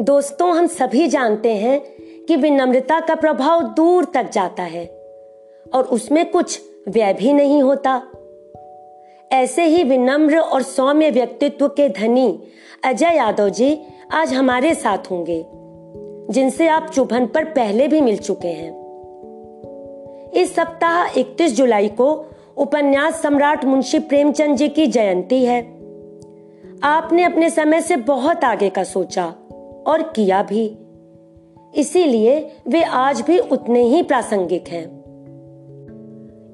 दोस्तों, हम सभी जानते हैं कि विनम्रता का प्रभाव दूर तक जाता है और उसमें कुछ व्यय भी नहीं होता। ऐसे ही विनम्र और सौम्य व्यक्तित्व के धनी अजय यादव जी आज हमारे साथ होंगे, जिनसे आप चुभन पर पहले भी मिल चुके हैं। इस सप्ताह 31 जुलाई को उपन्यास सम्राट मुंशी प्रेमचंद जी की जयंती है। आपने अपने समय से बहुत आगे का सोचा और किया भी। इसीलिए वे आज भी उतने ही प्रासंगिक हैं।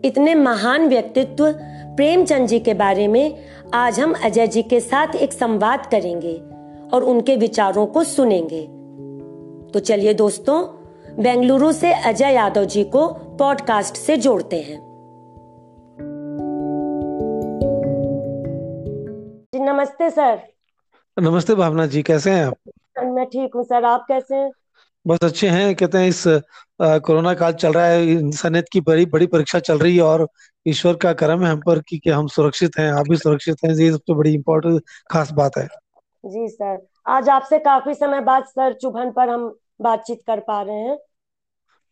इतने महान व्यक्तित्व प्रेमचंद जी के बारे में आज हम अजय जी के साथ एक संवाद करेंगे और उनके विचारों को सुनेंगे। तो चलिए दोस्तों, बेंगलुरु से अजय यादव जी को पॉडकास्ट से जोड़ते हैं। नमस्ते सर। नमस्ते भावना जी, कैसे हैं आप? मैं ठीक हूँ सर। आप कैसे हैं? बस अच्छे हैं। कहते हैं इस आ, कोरोना काल चल रहा है। इंसानियत की बड़ी बड़ी परीक्षा चल रही है और ईश्वर का कर्म है हम पर कि, कि हम सुरक्षित हैं। आप भी सुरक्षित हैं। ये सबसे बड़ी इम्पोर्टेंट खास बात है। जी सर। आज आपसे काफ़ी समय बाद सर चुभन पर हम बातचीत कर पा रहे हैं।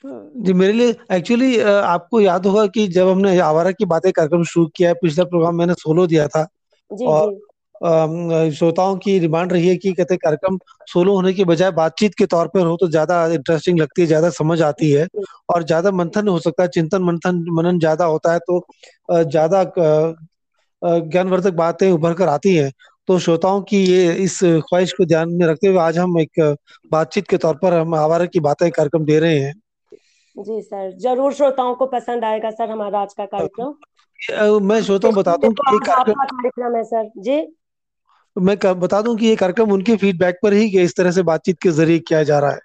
जी मेरे लिए एक्चुअली आपको याद होगा कि जब हमने आवारा की बातें कार्यक्रम शुरू किया है पिछला प्रोग्राम मैंने सोलो दिया था। जी और जी श्रोताओं की डिमांड रही है कि कहते कार्यक्रम सोलो होने के बजाय बातचीत के तौर पर हो तो ज़्यादा इंटरेस्टिंग लगती है ज़्यादा समझ आती है और ज़्यादा मंथन हो सकता है चिंतन मंथन मनन ज़्यादा होता है तो ज़्यादा ज्ञानवर्धक बातें उभर कर आती हैं। तो श्रोताओं की ये इस ख्वाहिश को ध्यान में रखते हुए आज हम एक बातचीत के तौर पर हम आवारा की बातें कार्यक्रम दे रहे हैं। जी सर ज़रूर श्रोताओं को पसंद आएगा सर हमारा आज का कार्यक्रम। मैं श्रोताओं बता आपका कार्यक्रम है सर। जी। मैं बता दूँ कि ये कार्यक्रम उनके फीडबैक पर ही इस तरह से बातचीत के ज़रिए किया जा रहा है।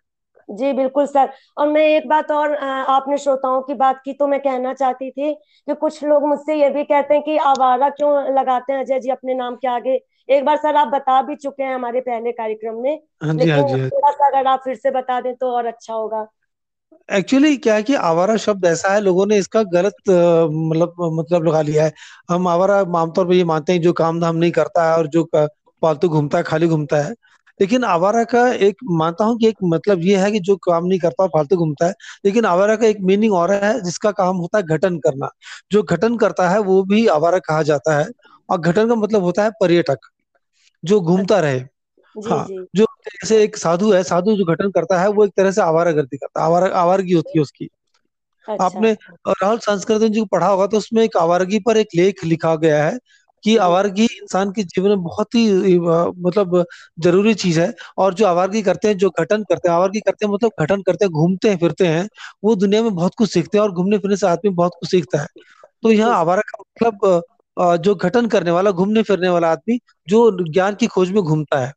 जी बिल्कुल सर। और मैं एक बात और आपने श्रोताओं की बात की तो मैं कहना चाहती थी कि कुछ लोग मुझसे ये भी कहते हैं कि आवारा क्यों लगाते हैं अजय जी अपने नाम के आगे? एक बार सर आप बता भी चुके हैं हमारे पहले कार्यक्रम में। हाँ जी हाँ लेकिन जी हाँ थोड़ा सा अगर आप फिर से बता दें तो और अच्छा होगा। एक्चुअली क्या है कि आवारा शब्द ऐसा है लोगों ने इसका गलत मतलब मतलब लगा लिया है। हम आवारा आमतौर पर ये मानते हैं जो काम धाम नहीं करता है और जो फालतू घूमता है खाली घूमता है। लेकिन आवारा का एक मानता हूँ कि एक मतलब ये है कि जो काम नहीं करता और फालतू घूमता है लेकिन आवारा का एक मीनिंग और है जिसका काम होता है घटन करना। जो घटन करता है वो भी आवारा कहा जाता है और घटन का मतलब होता है पर्यटक जो घूमता रहे। जी हाँ जी। जो जैसे एक साधु है साधु जो घटन करता है वो एक तरह से आवारागर्दी करता है आवारा आवारगी होती है उसकी। अच्छा। आपने राहुल संस्कृतन जी को पढ़ा होगा तो उसमें एक आवारगी पर एक लेख लिखा गया है कि आवारगी इंसान के जीवन में बहुत ही मतलब ज़रूरी चीज़ है और जो आवारगी करते हैं जो घटन करते हैं आवारगी करते हैं मतलब घटन करते हैं घूमते हैं फिरते हैं वो दुनिया में बहुत कुछ सीखते हैं और घूमने फिरने से आदमी बहुत कुछ सीखता है। तो यहाँ आवारा का मतलब जो घटन करने वाला घूमने फिरने वाला आदमी जो ज्ञान की खोज में घूमता है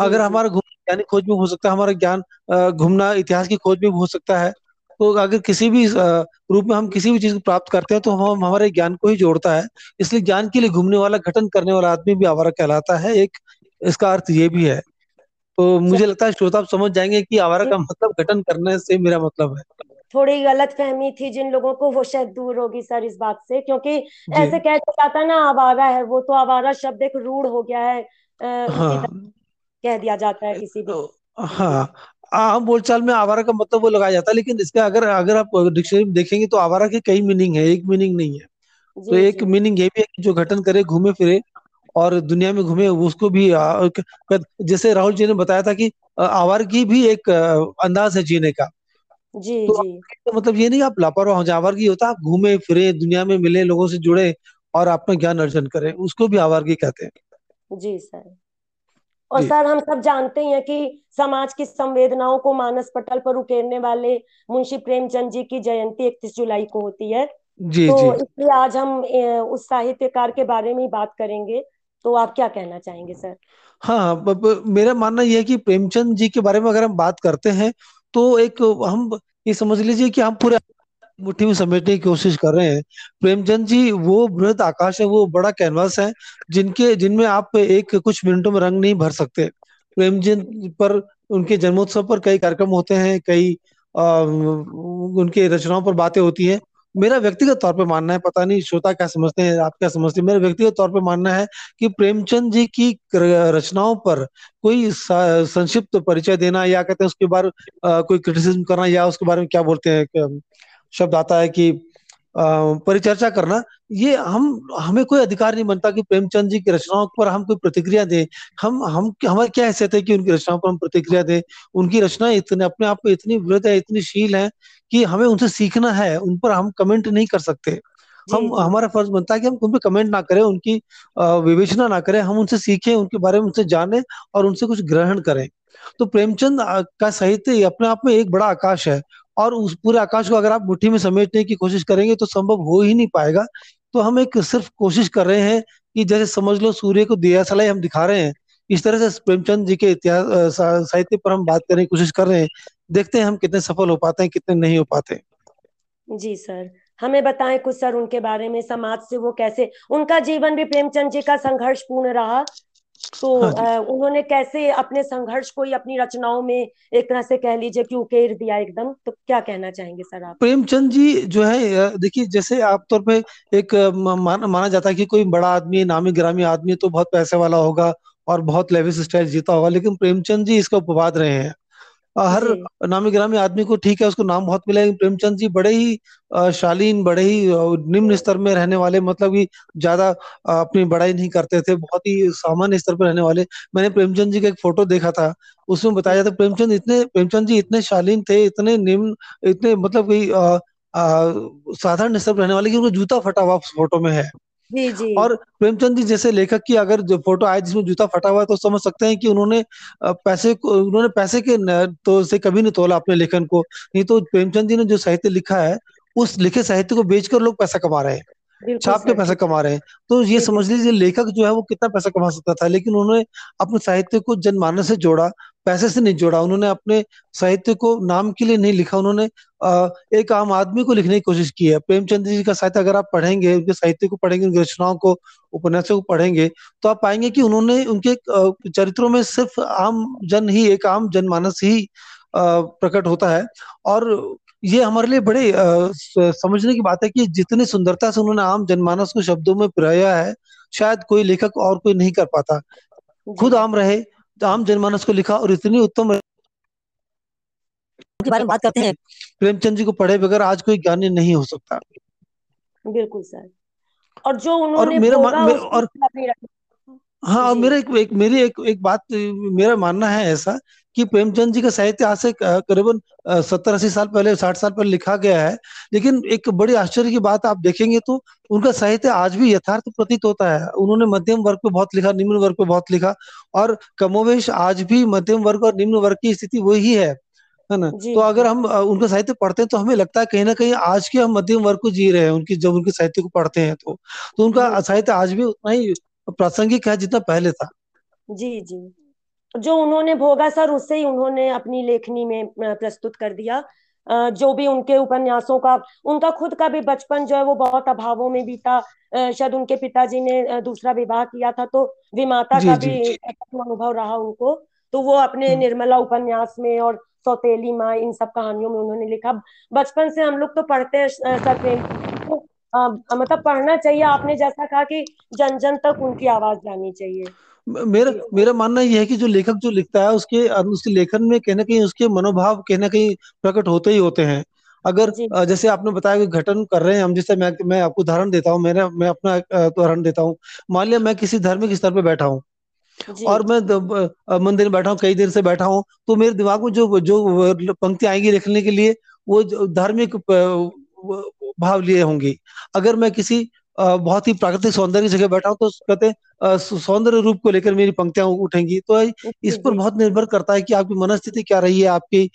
अगर हमारा घूमना वैज्ञानिक खोज में हो सकता है हमारा ज्ञान घूमना इतिहास की खोज में हो सकता है तो अगर किसी भी रूप में हम किसी भी चीज़ को प्राप्त करते हैं तो हम हमारे ज्ञान को ही जोड़ता है इसलिए ज्ञान के लिए घूमने वाला घटन करने वाला आदमी भी आवारा कहलाता है एक इसका अर्थ ये भी है। तो मुझे लगता है श्रोता आप समझ जाएँगे कि आवारा का मतलब घटन करने से मेरा मतलब है। थोड़ी गलत फहमी थी जिन लोगों को वो शायद दूर होगी सर इस बात से क्योंकि ऐसे कह जाता है ना आवारा है वो तो आवारा शब्द एक रूढ़ हो गया है हाँ। कह दिया जाता है किसी भी हाँ आम बोलचाल में आवारा का मतलब वो लगाया जाता है लेकिन इसका अगर अगर आप डिक्शनरी में देखेंगे तो आवारा के कई मीनिंग है एक मीनिंग नहीं है। तो जी एक जी। मीनिंग ये भी है कि जो घटन करे घूमे फिरे और दुनिया में घूमे उसको भी क- क- जैसे राहुल जी ने बताया था कि आ, आवारगी भी एक अंदाज है जीने का। जी तो जी। का मतलब ये नहीं आप लापरवाह हो जाए आवारगी होता आप घूमे फिरे दुनिया में मिले लोगों से जुड़े और अपना ज्ञान अर्जन करें उसको भी आवारगी कहते हैं। जी सर। और सर हम सब जानते हैं कि समाज की संवेदनाओं को मानस पटल पर उकेरने वाले मुंशी प्रेमचंद जी की जयंती इकतीस जुलाई को होती है। जी तो जी। इसलिए आज हम उस साहित्यकार के बारे में ही बात करेंगे। तो आप क्या कहना चाहेंगे सर? हाँ ब, ब, मेरा मानना यह है कि प्रेमचंद जी के बारे में अगर हम बात करते हैं तो एक हम ये समझ लीजिए कि हम पूरे मुट्ठी में समेटने की कोशिश कर रहे हैं। प्रेमचंद जी वो बृहद आकाश है वो बड़ा कैनवास है जिनके जिनमें आप एक कुछ मिनटों में रंग नहीं भर सकते। प्रेमचंद पर उनके जन्मोत्सव पर कई कार्यक्रम होते हैं कई आ, उनके रचनाओं पर बातें होती हैं। मेरा व्यक्तिगत तौर पे मानना है पता नहीं श्रोता क्या समझते हैं आप क्या समझते हैं मेरा व्यक्तिगत तौर पे मानना है कि प्रेमचंद जी की रचनाओं पर कोई संक्षिप्त परिचय देना या कहते हैं उसके बारे कोई क्रिटिसिज्म करना या उसके बारे में क्या बोलते हैं शब्द आता है कि परिचर्चा करना ये हम हमें कोई अधिकार नहीं बनता कि प्रेमचंद जी की रचनाओं पर हम कोई प्रतिक्रिया दें। हम हम हमारी क्या हैसियत है कि उनकी रचनाओं पर हम प्रतिक्रिया दें? उनकी रचना इतने अपने आप में इतनी वृद्ध है इतनी शील है कि हमें उनसे सीखना है उन पर हम कमेंट नहीं कर सकते। हम हमारा फ़र्ज़ बनता है कि हम उन पर कमेंट ना करें उनकी विवेचना ना करें हम उनसे सीखें उनके बारे में उनसे जाने और उनसे कुछ ग्रहण करें। तो प्रेमचंद का साहित्य अपने आप में एक बड़ा आकाश है। और उस पूरे आकाश को अगर आप मुट्ठी में समेटने की कोशिश करेंगे तो संभव हो ही नहीं पाएगा। तो हम एक सिर्फ़ कोशिश कर रहे हैं कि जैसे समझ लो सूर्य को दिया सलाई हम दिखा रहे हैं, इस तरह से प्रेमचंद जी के इतिहास साहित्य पर हम बात करने की कोशिश कर रहे हैं। देखते हैं हम कितने सफल हो पाते हैं, कितने नहीं हो पाते। जी सर, हमें बताएँ कुछ सर उनके बारे में, समाज से वो कैसे, उनका जीवन भी प्रेमचंद जी का संघर्ष पूर्ण रहा। तो हाँ उन्होंने कैसे अपने संघर्ष को ही अपनी रचनाओं में एक तरह से कह लीजिए कि उकेर दिया एकदम? तो क्या कहना चाहेंगे सर आप? प्रेमचंद जी जो है देखिए जैसे आप तौर पे एक मान, माना जाता है कि कोई बड़ा आदमी नामी ग्रामी आदमी तो बहुत पैसे वाला होगा और बहुत लेविस स्टाइल जीता होगा लेकिन प्रेमचंद जी इसका उपवाद रहे हैं। हर नामी ग्रामी आदमी को ठीक है उसको नाम बहुत मिला प्रेमचंद जी बड़े ही शालीन बड़े ही निम्न स्तर में रहने वाले मतलब कि ज़्यादा अपनी बड़ाई नहीं करते थे बहुत ही सामान्य स्तर पर रहने वाले। मैंने प्रेमचंद जी का एक फ़ोटो देखा था उसमें बताया जाता प्रेमचंद इतने प्रेमचंद जी इतने शालीन थे इतने निम्न इतने मतलब कि साधारण स्तर पर रहने वाले कि उनको जूता फटा हुआ फ़ोटो में है। जी जी। और प्रेमचंद जी जैसे लेखक की अगर जो फ़ोटो आए जिसमें जूता फटा हुआ है तो समझ सकते हैं कि उन्होंने पैसे को उन्होंने पैसे के तो से कभी नहीं तोला अपने लेखन को। नहीं तो प्रेमचंद जी ने जो साहित्य लिखा है उस लिखे साहित्य को बेचकर लोग पैसा कमा रहे हैं। छाप के पैसा कमा रहे हैं। तो ये समझ लीजिए लेखक जो है वो कितना पैसा कमा सकता था लेकिन उन्होंने अपने साहित्य को जनमानस से जोड़ा पैसे से नहीं जोड़ा, उन्होंने अपने साहित्य को नाम के लिए नहीं लिखा, उन्होंने एक आम आदमी को लिखने की कोशिश की है। प्रेमचंद जी का साहित्य अगर आप पढ़ेंगे, उनके साहित्य को पढ़ेंगे, उनकी रचनाओं को, उपन्यासों को पढ़ेंगे तो आप पाएँगे कि उन्होंने उनके चरित्रों में सिर्फ़ आम जन ही, एक आम जनमानस ही प्रकट होता है। और ये हमारे लिए बड़े समझने की बात है कि जितनी सुंदरता से उन्होंने आम जनमानस को शब्दों में पिराया है, शायद कोई लेखक और कोई नहीं कर पाता। खुद आम रहे आम जनमानस को लिखा और इतनी उत्तम के बारे में बात करते हैं। प्रेमचंद जी को पढ़े बगैर आज कोई ज्ञानी नहीं हो सकता। बिल्कुल सर। और जो उन्होंने और मेरा और हाँ और मेरा एक, एक मेरी एक एक बात मेरा मानना है ऐसा कि प्रेमचंद जी का साहित्य आज से करीबन सत्तर अस्सी साल पहले साठ साल पहले लिखा गया है। लेकिन एक बड़ी आश्चर्य की बात आप देखेंगे तो उनका साहित्य आज भी यथार्थ प्रतीत होता है। उन्होंने मध्यम वर्ग पे बहुत लिखा निम्न वर्ग पे बहुत लिखा और कमोवेश आज भी मध्यम वर्ग और निम्न वर्ग की स्थिति वही है है ना? तो अगर हम उनका साहित्य पढ़ते हैं तो हमें लगता है कहीं ना कहीं आज के हम मध्यम वर्ग को जी रहे हैं उनकी जब उनके साहित्य को पढ़ते हैं तो। तो उनका साहित्य आज भी उतना ही प्रासंगिक है जितना पहले था। जी जी। जो उन्होंने भोगा सर उससे ही उन्होंने अपनी लेखनी में प्रस्तुत कर दिया। जो भी उनके उपन्यासों का उनका खुद का भी बचपन जो है वो बहुत अभावों में बीता। शायद उनके पिताजी ने दूसरा विवाह किया था तो विमाता का भी अनुभव रहा उनको। तो वो अपने हम्म। निर्मला उपन्यास में और सौतेली माँ इन सब कहानियों में उन्होंने लिखा। बचपन से हम लोग तो पढ़ते हैं सर तो, मतलब पढ़ना चाहिए। आपने जैसा कहा कि जन जन तक उनकी आवाज़ जानी चाहिए। मेरा मेरा मानना यह है कि जो लेखक जो लिखता है उसके उसके लेखन में कहीं ना कहीं उसके मनोभाव कहीं ना कहीं प्रकट होते ही होते हैं। अगर जैसे आपने बताया कि घटन कर रहे हैं हम जिससे मैं मैं आपको उदाहरण देता हूँ मेरा मैं अपना उदाहरण देता हूँ। मान लिया मैं किसी धार्मिक स्तर पे बैठा हूँ और मैं मंदिर में बैठा हूँ कई देर से बैठा हूँ तो मेरे दिमाग में जो जो पंक्ति आएँगी लिखने के लिए वो धार्मिक भाव लिए होंगी। अगर मैं किसी बहुत ही प्राकृतिक सौंदर्य जगह बैठा हूँ तो कहते हैं सौंदर्य रूप को लेकर मेरी पंक्तियाँ उठेंगी तो इस पर बहुत निर्भर करता है कि आपकी मनस्थिति क्या रही है आपकी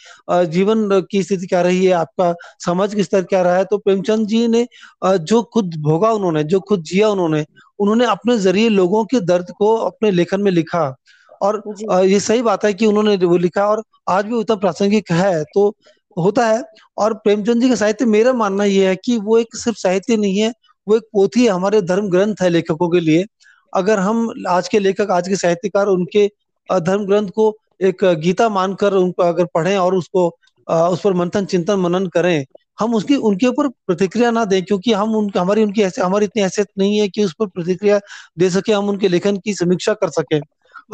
जीवन की स्थिति क्या रही है आपका समाज की स्तर क्या रहा है। तो प्रेमचंद जी ने जो खुद भोगा उन्होंने जो खुद जिया उन्होंने उन्होंने अपने ज़रिए लोगों के दर्द को अपने लेखन में लिखा। और ये सही बात है कि उन्होंने वो लिखा और आज भी उतना प्रासंगिक है तो होता है। और प्रेमचंद जी का साहित्य मेरा मानना यह है कि वो एक सिर्फ़ साहित्य नहीं है वो एक पोथी है हमारे धर्म ग्रंथ है लेखकों के लिए। अगर हम आज के लेखक आज के साहित्यकार उनके धर्म ग्रंथ को एक गीता मानकर उनको अगर पढ़ें और उसको उस पर मंथन चिंतन मनन करें हम उसकी उनके ऊपर प्रतिक्रिया ना दें क्योंकि हम उन हमारी उनकी ऐसे हमारी इतनी हैसियत नहीं है कि उस पर प्रतिक्रिया दे सके हम उनके लेखन की समीक्षा कर सके।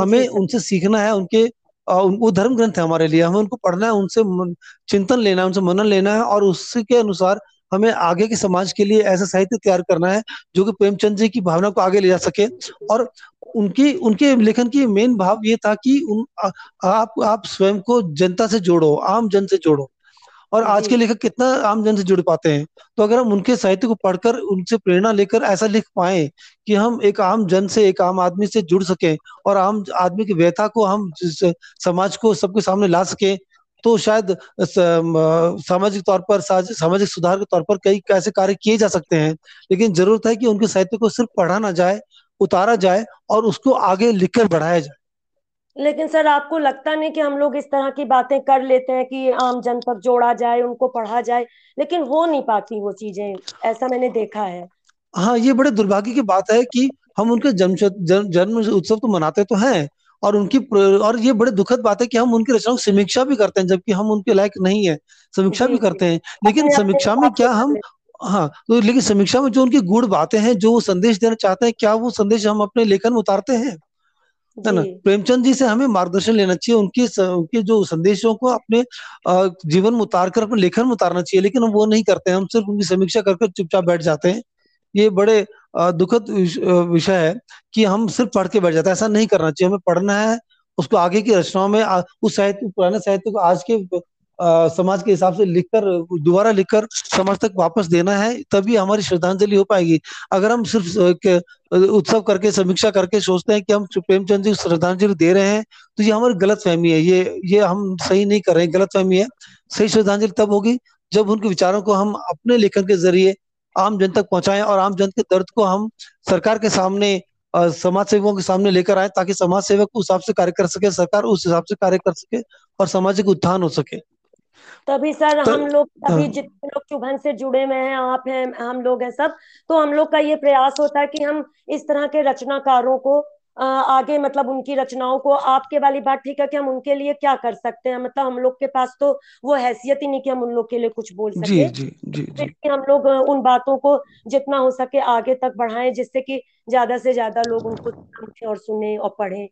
हमें उनसे सीखना है उनके वो धर्म ग्रंथ है हमारे लिए। हमें उनको पढ़ना है उनसे चिंतन लेना है उनसे मनन लेना है और उसके अनुसार हमें आगे के समाज के लिए ऐसा साहित्य तैयार करना है जो कि प्रेमचंद जी की भावना को आगे ले जा सके। और उनकी उनके लेखन की मेन भाव ये था कि उन आ, आप आप स्वयं को जनता से जोड़ो आम जन से जोड़ो। और आज के लेखक कितना आम जन से जुड़ पाते हैं। तो अगर हम उनके साहित्य को पढ़कर उनसे प्रेरणा लेकर ऐसा लिख पाए कि हम एक आम जन से एक आम आदमी से जुड़ सके और आम आदमी की व्यथा को हम समाज को सबके सामने ला सके तो शायद सामाजिक तौर पर सामाजिक सुधार के तौर पर कई ऐसे कार्य किए जा सकते हैं। लेकिन ज़रूरत है कि उनके साहित्य को सिर्फ़ पढ़ा ना जाए उतारा जाए और उसको आगे लिखकर बढ़ाया जाए। लेकिन सर आपको लगता नहीं कि हम लोग इस तरह की बातें कर लेते हैं कि आम जन तक जोड़ा जाए उनको पढ़ा जाए? लेकिन हो नहीं पाती वो चीज़ें ऐसा मैंने देखा है। हाँ ये बड़े दुर्भाग्य की बात है कि हम उनके जन्म जन्म उत्सव तो मनाते तो हैं और उनकी और ये बड़े दुखद बात है कि हम उनकी रचनाओं की समीक्षा भी करते हैं जबकि हम उनके लायक नहीं है। समीक्षा भी करते हैं। लेकिन समीक्षा में क्या हम हाँ तो लेकिन समीक्षा में जो उनकी गुड़ बातें हैं जो वो संदेश देना चाहते हैं क्या वो संदेश हम अपने लेखन में उतारते हैं? है ना? प्रेमचंद जी से हमें मार्गदर्शन लेना चाहिए उनके उनके जो संदेशों को अपने जीवन में उतार कर अपने लेखन में उतारना चाहिए लेकिन हम वो नहीं करते हैं हम सिर्फ़ उनकी समीक्षा करके चुपचाप बैठ जाते हैं। ये बड़े दुखद विषय है कि हम सिर्फ़ पढ़ के बैठ जाते हैं ऐसा नहीं करना चाहिए हमें पढ़ना है उसको आगे की रचनाओं में उस साहित्य पुराने साहित्य को आज के समाज के हिसाब से लिखकर, दोबारा लिखकर समाज तक वापस देना है, तभी हमारी श्रद्धांजलि हो पाएगी। अगर हम सिर्फ़ उत्सव करके, समीक्षा करके सोचते हैं कि हम प्रेमचंद जी श्रद्धांजलि दे रहे हैं तो ये हमारी गलत फहमी है। ये ये हम सही नहीं कर रहे हैं, गलत फहमी है। सही श्रद्धांजलि तब होगी जब उनके विचारों को हम अपने लेखन के ज़रिए आम जन तक पहुंचाएँ और आम जन के दर्द को हम सरकार के सामने समाज सेवकों के सामने लेकर आए, ताकि समाज सेवक उस हिसाब से कार्य कर सके, सरकार उस हिसाब से कार्य कर सके और सामाजिक उत्थान हो सके। तभी सर तो, हम लोग अभी हाँ। जितने लोग चुभन से जुड़े हुए हैं आप हैं हम लोग हैं सब तो हम लोग का ये प्रयास होता है कि हम इस तरह के रचनाकारों को आगे मतलब उनकी रचनाओं को आपके वाली बात ठीक है कि हम उनके लिए क्या कर सकते हैं मतलब हम लोग के पास तो वो हैसियत ही नहीं कि हम उन लोग के लिए कुछ बोल सके जी, जी, जी, जी. हम लोग उन बातों को जितना हो सके आगे तक बढ़ाएँ जिससे कि ज़्यादा से ज़्यादा लोग उनको समझे और सुने और पढ़ें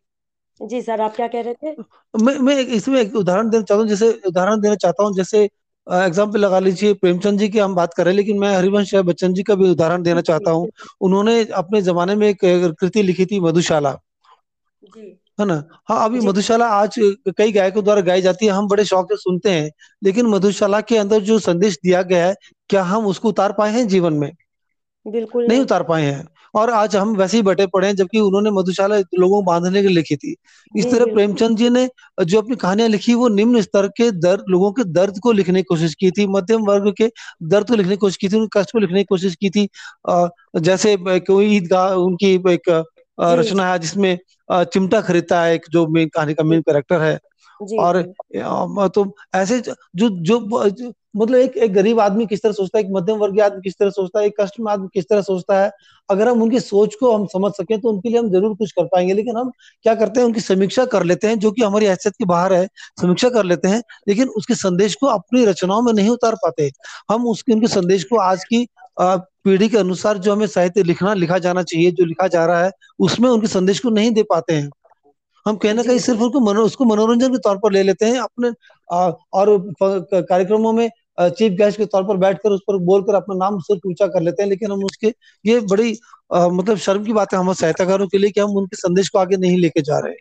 जी सर आप क्या कह रहे थे? मैं मैं इसमें एक उदाहरण देना चाहता हूँ जैसे उदाहरण देना चाहता हूँ जैसे एग्ज़ाम्पल लगा लीजिए प्रेमचंद जी की हम बात करें लेकिन मैं हरिवंश बच्चन जी का भी उदाहरण देना चाहता हूँ। उन्होंने अपने जमाने में एक कृति लिखी थी मधुशाला। है ना? हाँ अभी मधुशाला आज कई गायकों द्वारा गाई जाती है हम बड़े शौक से सुनते हैं लेकिन मधुशाला के अंदर जो संदेश दिया गया है क्या हम उसको उतार पाए हैं जीवन में? बिल्कुल नहीं। उतार पाए हैं। और आज हम वैसे ही बैठे पड़े हैं जबकि उन्होंने मधुशाला लोगों को बांधने के लिए लिखी थी। इस तरह प्रेमचंद जी ने जो अपनी कहानियाँ लिखी वो निम्न स्तर के दर्द लोगों के दर्द को लिखने की कोशिश की थी मध्यम वर्ग के दर्द को लिखने की कोशिश की थी उनके कष्ट को लिखने की कोशिश की थी। जैसे कोई ईदगाह उनकी एक रचना है जिसमें चिमटा खरीदता है एक जो मेन कहानी का मेन कैरेक्टर है। और तो ऐसे जो जो मतलब एक एक गरीब आदमी किस तरह सोचता है एक मध्यम वर्गीय आदमी किस तरह सोचता है एक कष्ट में आदमी किस तरह सोचता है अगर हम उनकी सोच को हम समझ सकें तो उनके लिए हम ज़रूर कुछ कर पाएँगे। लेकिन हम क्या करते हैं उनकी समीक्षा कर लेते हैं जो कि हमारी हैसियत के बाहर है समीक्षा कर लेते हैं लेकिन उसके संदेश को अपनी रचनाओं में नहीं उतार पाते। हम उसके उनके संदेश को आज की पीढ़ी के अनुसार जो हमें साहित्य लिखना लिखा जाना चाहिए जो लिखा जा रहा है उसमें उनके संदेश को नहीं दे पाते हैं। हम कहना कहीं सिर्फ़ उनको मनो, उसको मनोरंजन के तौर पर ले लेते हैं अपने आ, और कार्यक्रमों में चीफ गेस्ट के तौर पर बैठकर उस पर बोलकर अपना नाम सिर्फ़ ऊँचा कर लेते हैं लेकिन हम उसके ये बड़ी आ, मतलब शर्म की बात है हमारे साहित्यकारों के लिए कि हम उनके संदेश को आगे नहीं लेके जा रहे हैं।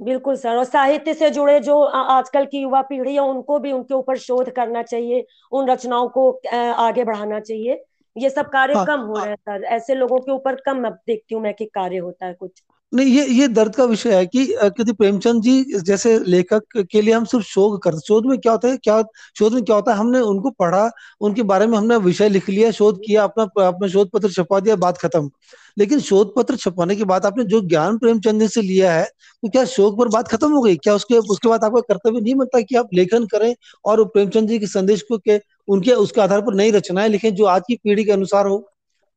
बिल्कुल सर और साहित्य से जुड़े जो आजकल की युवा पीढ़ी है उनको भी उनके ऊपर शोध करना चाहिए उन रचनाओं को आगे बढ़ाना चाहिए। ये सब कार्य हाँ, कम हो हाँ, रहे हैं सर ऐसे लोगों के ऊपर कम देखती हूँ मैं कि कार्य होता है कुछ। नहीं, ये ये दर्द का विषय है कि क्योंकि प्रेमचंद जी जैसे लेखक के लिए हम सिर्फ़ शोध करते शोध में क्या होता है, क्या, शोध में क्या होता है, हमने उनको पढ़ा, उनके बारे में हमने विषय लिख लिया, शोध किया, अपना अपना शोध पत्र छपा दिया, बात खत्म। लेकिन शोध पत्र छपाने के बाद आपने जो ज्ञान प्रेमचंद जी से लिया है तो क्या शोक पर बात खत्म हो गई? क्या उसके उसके बाद आपका कर्तव्य नहीं बनता कि आप लेखन करें और प्रेमचंद जी के संदेश को के, उनके, उसके आधार पर नई रचनाएँ लिखें, जो आज की पीढ़ी के अनुसार हो?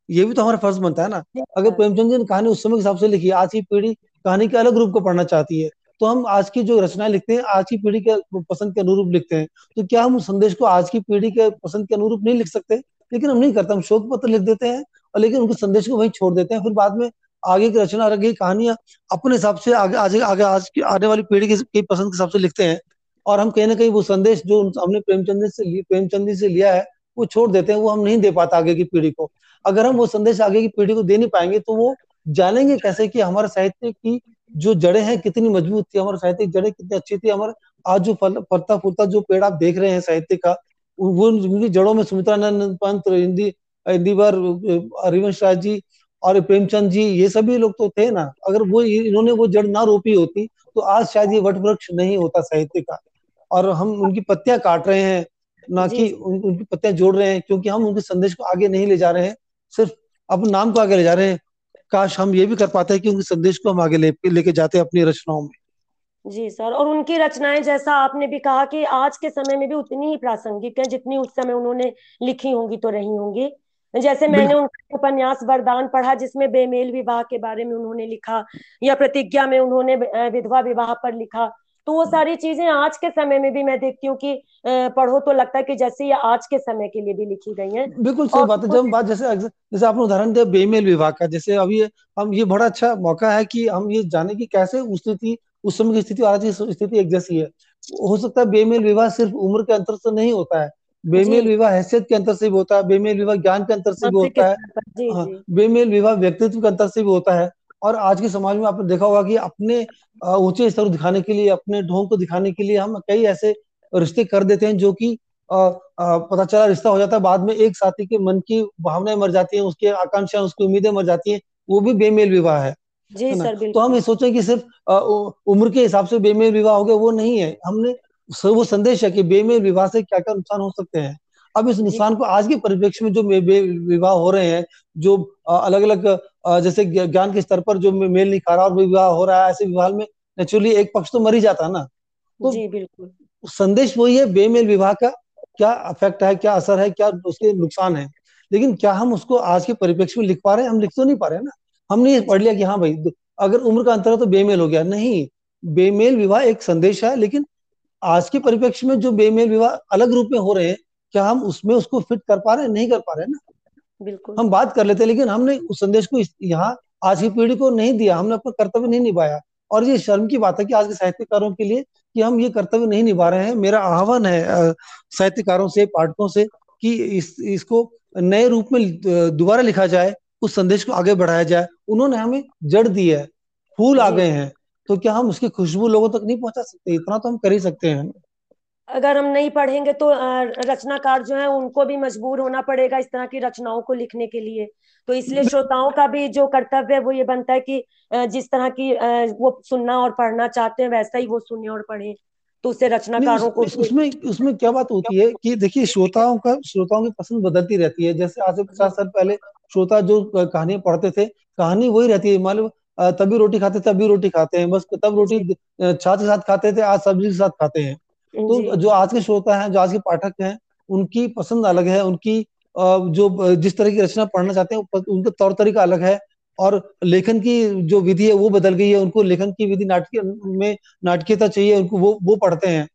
ये भी तो हमारा फ़र्ज़ बनता है ना। अगर प्रेमचंद जी ने कहानी उस समय के हिसाब से लिखी आज की पीढ़ी कहानी के अलग रूप को पढ़ना चाहती है तो हम आज की जो रचनाएँ लिखते हैं आज की पीढ़ी के पसंद के अनुरूप लिखते हैं तो क्या हम उस संदेश को आज की पीढ़ी के पसंद के अनुरूप नहीं लिख सकते? लेकिन हम नहीं करते हम शोक पत्र लिख देते हैं और लेकिन उनके संदेश को वहीं छोड़ देते हैं फिर बाद में आगे की रचना आगे कहानियाँ अपने हिसाब से आगे आगे आगे आज की आने वाली पीढ़ी की पसंद के हिसाब से लिखते हैं और हम कहीं ना कहीं वो संदेश जो हमने प्रेमचंद से प्रेमचंद से लिया है वो छोड़ देते हैं वो हम नहीं दे पाते आगे की पीढ़ी को। अगर हम वो संदेश आगे की पीढ़ी को दे नहीं पाएँगे तो वो जानेंगे कैसे कि हमारे साहित्य की जो जड़ें हैं कितनी मज़बूत थी हमारे साहित्य की जड़ें कितनी अच्छी थी हमारे आज जो फल फलता फूलता जो पेड़ आप देख रहे हैं साहित्य का वो उनकी जड़ों में सुमित्रानंद पंत हिंदी हिंदी बार हरिवंश राज जी और प्रेमचंद जी ये सभी लोग तो थे ना। अगर वो इन्होंने वो जड़ ना रोपी होती तो आज शायद ये वट वृक्ष नहीं होता साहित्य का। और हम उनकी पत्तियाँ काट रहे हैं ना कि उन, उनकी पत्तियाँ जोड़ रहे हैं क्योंकि हम उनके संदेश को आगे नहीं ले जा रहे हैं। सिर्फ़ अपने नाम को आगे ले जा रहे हैं। काश हम ये भी कर पाते हैं कि उनके संदेश को हम आगे ले लेके जाते हैं अपनी रचनाओं में। जी सर और उनकी रचनाएँ जैसा आपने भी कहा कि आज के समय में भी उतनी ही प्रासंगिक है जितनी उस समय उन्होंने लिखी होंगी तो रही होंगी। जैसे मैंने उनका उपन्यास वरदान पढ़ा जिसमें बेमेल विवाह के बारे में उन्होंने लिखा या प्रतिज्ञा में उन्होंने विधवा विवाह पर लिखा। तो वो सारी चीज़ें आज के समय में भी मैं देखती हूँ कि पढ़ो तो लगता है कि जैसे ये आज के समय के लिए भी लिखी गई हैं। बिल्कुल सही बात है। जब बात जैसे जैसे आपने उदाहरण दिया बेमेल विवाह का जैसे अभी हम ये बड़ा अच्छा मौका है कि हम ये जाने की कैसे उस स्थिति उस समय की स्थिति और आज की स्थिति एक जैसी है। हो सकता है बेमेल विवाह सिर्फ़ उम्र के अंतर से नहीं होता है। बेमेल विवाह हैसियत के अंतर से भी होता है बेमेल विवाह ज्ञान के अंतर से भी होता है। हाँ बेमेल विवाह व्यक्तित्व के अंतर से भी होता है। और आज के समाज में आपने देखा होगा कि अपने ऊँचे स्तर दिखाने के लिए अपने ढोंग को दिखाने के लिए हम कई ऐसे रिश्ते कर देते हैं जो कि पता चला रिश्ता हो जाता है बाद में एक साथी के मन की भावनाएँ मर जाती हैं उसकी आकांक्षा उसकी उम्मीदें मर जाती हैं वो भी बेमेल विवाह है। जी सर तो हम ये सोचें कि सिर्फ़ उम्र के हिसाब से बेमेल विवाह हो गया वो नहीं है। हमने वो संदेश है कि बेमेल विवाह से क्या क्या नुकसान हो सकते हैं। अब इस नुकसान को आज के परिप्रेक्ष्य में जो विवाह हो रहे हैं जो अलग अलग जैसे ज्ञान के स्तर पर जो मेल नहीं खा रहा और विवाह हो रहा है ऐसे विवाह में नेचुरली एक पक्ष तो मर ही जाता है ना। तो जी बिल्कुल। संदेश वही है बेमेल विवाह का क्या अफेक्ट है क्या असर है क्या उसके नुकसान है? लेकिन क्या हम उसको आज के परिप्रेक्ष्य में लिख पा रहे हैं? हम लिख तो नहीं पा रहे हैं ना। हमने ये पढ़ लिया कि हाँ भाई अगर उम्र का अंतर है तो बेमेल हो गया। नहीं बेमेल विवाह एक संदेश है लेकिन आज के परिप्रेक्ष्य में जो बेमेल विवाह अलग रूप में हो रहे हैं क्या हम उसमें उसको फिट कर पा रहे हैं नहीं कर पा रहे हैं ना? बिल्कुल। हम बात कर लेते हैं लेकिन हमने उस संदेश को यहाँ आज की पीढ़ी को नहीं दिया हमने अपना कर्तव्य नहीं निभाया। और ये शर्म की बात है कि आज के साहित्यकारों के लिए कि हम ये कर्तव्य नहीं निभा रहे हैं। मेरा आह्वान है साहित्यकारों से पाठकों से कि इस इसको नए रूप में दोबारा लिखा जाए उस संदेश को आगे बढ़ाया जाए। उन्होंने हमें जड़ दी है फूल आ गए हैं। तो क्या हम उसकी खुशबू लोगों तक नहीं पहुँचा सकते? इतना तो हम कर ही सकते हैं। अगर हम नहीं पढ़ेंगे तो रचनाकार जो है उनको भी मजबूर होना पड़ेगा इस तरह की रचनाओं को लिखने के लिए। तो इसलिए श्रोताओं का भी जो कर्तव्य है वो ये बनता है कि जिस तरह की वो सुनना और पढ़ना चाहते हैं वैसा ही वो सुने और पढ़े। तो उससे रचनाकारों को उसमें उसमें क्या बात होती है कि देखिए श्रोताओं का श्रोताओं की पसंद बदलती रहती है। जैसे आज से पचास साल पहले श्रोता जो कहानियाँ पढ़ते थे कहानी वही रहती है। मान लो तभी रोटी खाते तभी रोटी खाते हैं। बस तब रोटी छाछ के साथ खाते थे आज सब्ज़ी के साथ खाते हैं। तो जो। आज के श्रोता हैं जो आज के पाठक हैं उनकी पसंद अलग है उनकी जो जिस तरह की रचना पढ़ना चाहते हैं उनका तौर तरीका अलग है और लेखन की जो विधि है वो बदल गई है उनको लेखन की विधि नाटकीय में नाटकीयता चाहिए उनको वो वो पढ़ते हैं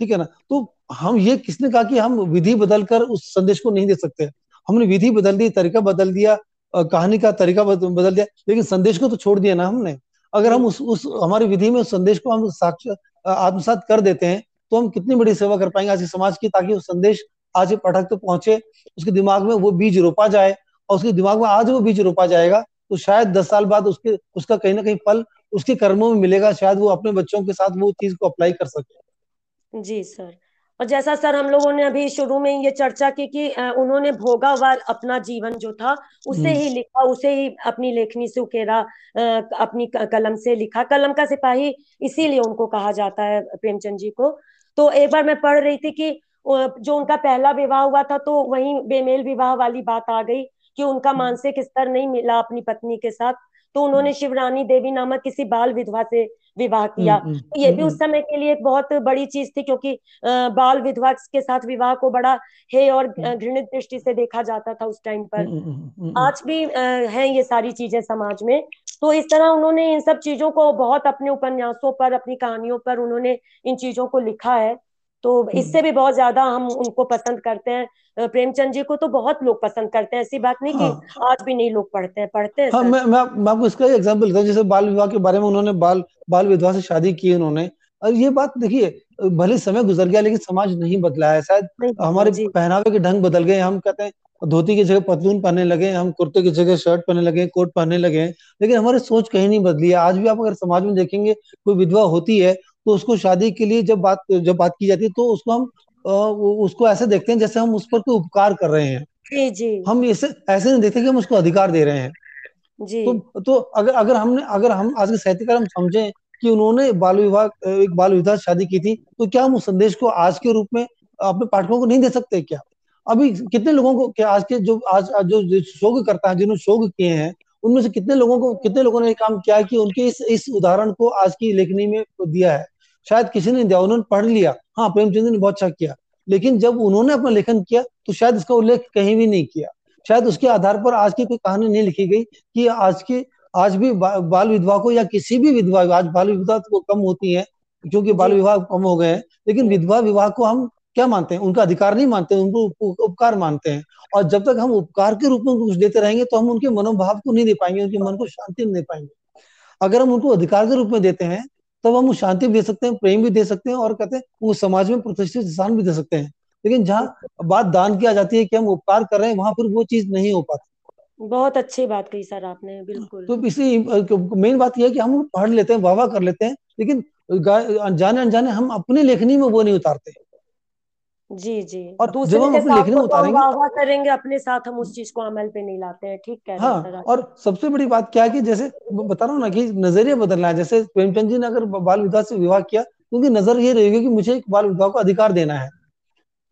ठीक है ना? तो हम ये किसने कहा कि हम विधि बदल कर उस संदेश को नहीं दे सकते? हमने विधि बदल दी तरीका बदल दिया कहानी का तरीका बदल दिया लेकिन संदेश को तो छोड़ दिया ना हमने। अगर हम उस उस हमारी विधि में उस संदेश को हम साक्ष आत्मसात कर देते हैं तो हम कितनी बड़ी सेवा कर पाएँगे आज के समाज की ताकि वो संदेश आज पाठक तक तो पहुँचे उसके दिमाग में वो बीज रोपा जाए और उसके दिमाग में आज वो बीज रोपा जाएगा तो शायद दस साल बाद उसके उसका कहीं ना कहीं फल उसके कर्मों में मिलेगा शायद वो अपने बच्चों के साथ वो चीज़ को अप्लाई कर सके। जी सर। और जैसा सर हम लोगों ने अभी शुरू में ये चर्चा की कि उन्होंने भोगा हुआ अपना जीवन जो था उसे ही लिखा उसे ही अपनी लेखनी से उकेरा अपनी कलम से लिखा। कलम का सिपाही इसीलिए उनको कहा जाता है प्रेमचंद जी को। तो एक बार मैं पढ़ रही थी कि जो उनका पहला विवाह हुआ था तो वही बेमेल विवाह वाली बात आ गई कि उनका हम्म। मानसिक स्तर नहीं मिला अपनी पत्नी के साथ। तो उन्होंने हम्म। शिवरानी देवी नामक किसी बाल विधवा से विवाह किया। हम्म, तो ये भी उस समय के लिए एक बहुत बड़ी चीज़ थी क्योंकि बाल विधवा के साथ विवाह को बड़ा हे और घृणित दृष्टि से देखा जाता था उस टाइम पर। आज भी है ये सारी चीज़ें समाज में। तो इस तरह उन्होंने इन सब चीज़ों को बहुत अपने उपन्यासों पर अपनी कहानियों पर उन्होंने इन चीज़ों को लिखा है। तो हम्म। इससे भी बहुत ज़्यादा हम उनको पसंद करते हैं। प्रेमचंद जी को तो बहुत लोग पसंद करते हैं। ऐसी बात नहीं हाँ, कि आज भी नहीं लोग पढ़ते हैं। पढ़ते हैं हाँ मैं मैं, मैं आपको इसका एग्ज़ाम्पल देता हूँ। जैसे बाल विवाह के बारे में उन्होंने बाल बाल विधवा से शादी की उन्होंने। और ये बात देखिए भले समय गुजर गया लेकिन समाज नहीं बदला है। शायद हमारे पहनावे के ढंग बदल गए हम कहते हैं धोती की जगह पतलून पहनने लगे हम कुर्ते की जगह शर्ट पहनने लगे कोट पहनने लगे लेकिन हमारी सोच कहीं नहीं बदली है। आज भी आप अगर समाज में देखेंगे कोई विधवा होती है तो उसको शादी के लिए जब बात जब बात की जाती है तो उसको हम उसको ऐसे देखते हैं जैसे हम उस पर कोई उपकार कर रहे हैं। जी जी। हम इसे ऐसे नहीं देखते कि हम उसको अधिकार दे रहे हैं। जी। तो तो अगर अगर हमने अगर हम आज के साहित्यकार हम समझे कि उन्होंने बाल विवाह एक बाल विवाह शादी की थी तो क्या हम उस संदेश को आज के रूप में अपने पाठकों को नहीं दे सकते क्या? अभी कितने लोगों को क्या आज के जो आज जो, शोक करता है जिन्होंने शोक किए हैं उनमें से कितने लोगों को कितने लोगों ने काम किया कि उनके इस इस उदाहरण को आज की लेखनी में दिया है? शायद किसी ने दिया उन्होंने पढ़ लिया। हाँ प्रेमचंद ने बहुत अच्छा किया। लेकिन जब उन्होंने अपना लेखन किया तो शायद इसका उल्लेख कहीं भी नहीं किया। शायद उसके आधार पर आज की कोई कहानी नहीं लिखी गई कि आज के आज भी बा, बाल विधवा को या किसी भी विधवा आज बाल विधवा तो कम होती है क्योंकि बाल विवाह कम हो गए हैं। लेकिन विधवा विवाह को हम क्या मानते हैं? उनका अधिकार नहीं मानते उनको उपकार मानते हैं। और जब तक हम उपकार के रूप में कुछ देते रहेंगे तो हम उनके मनोभाव को नहीं दे पाएँगे उनके मन को शांति नहीं दे पाएँगे। अगर हम उनको अधिकार के रूप में देते हैं तब हम शांति भी दे सकते हैं प्रेम भी दे सकते हैं और कहते हैं वो समाज में प्रतिष्ठित स्थान भी दे सकते हैं। लेकिन जहाँ बात दान किया जाती है कि हम उपकार कर रहे हैं वहाँ पर वो चीज़ नहीं हो पाती। बहुत अच्छी बात कही सर आपने बिल्कुल। तो इसी मेन बात यह है कि हम पढ़ लेते हैं वाह कर लेते हैं लेकिन जाने अनजाने हम अपनी लेखनी में वो नहीं उतारते। जी जी। और जब हम अपनी लेखनी में उतारेंगे वाह करेंगे अपने साथ हम उस चीज़ को अमल पे नहीं लाते हैं ठीक है हाँ और सबसे बड़ी बात क्या है कि जैसे बता रहा हूँ ना कि नज़रिया बदलना है जैसे प्रेमचंद जी ने अगर बाल विवाह से विवाह किया क्योंकि नज़र ये रहेगी कि मुझे एक बाल विवाह को अधिकार देना है।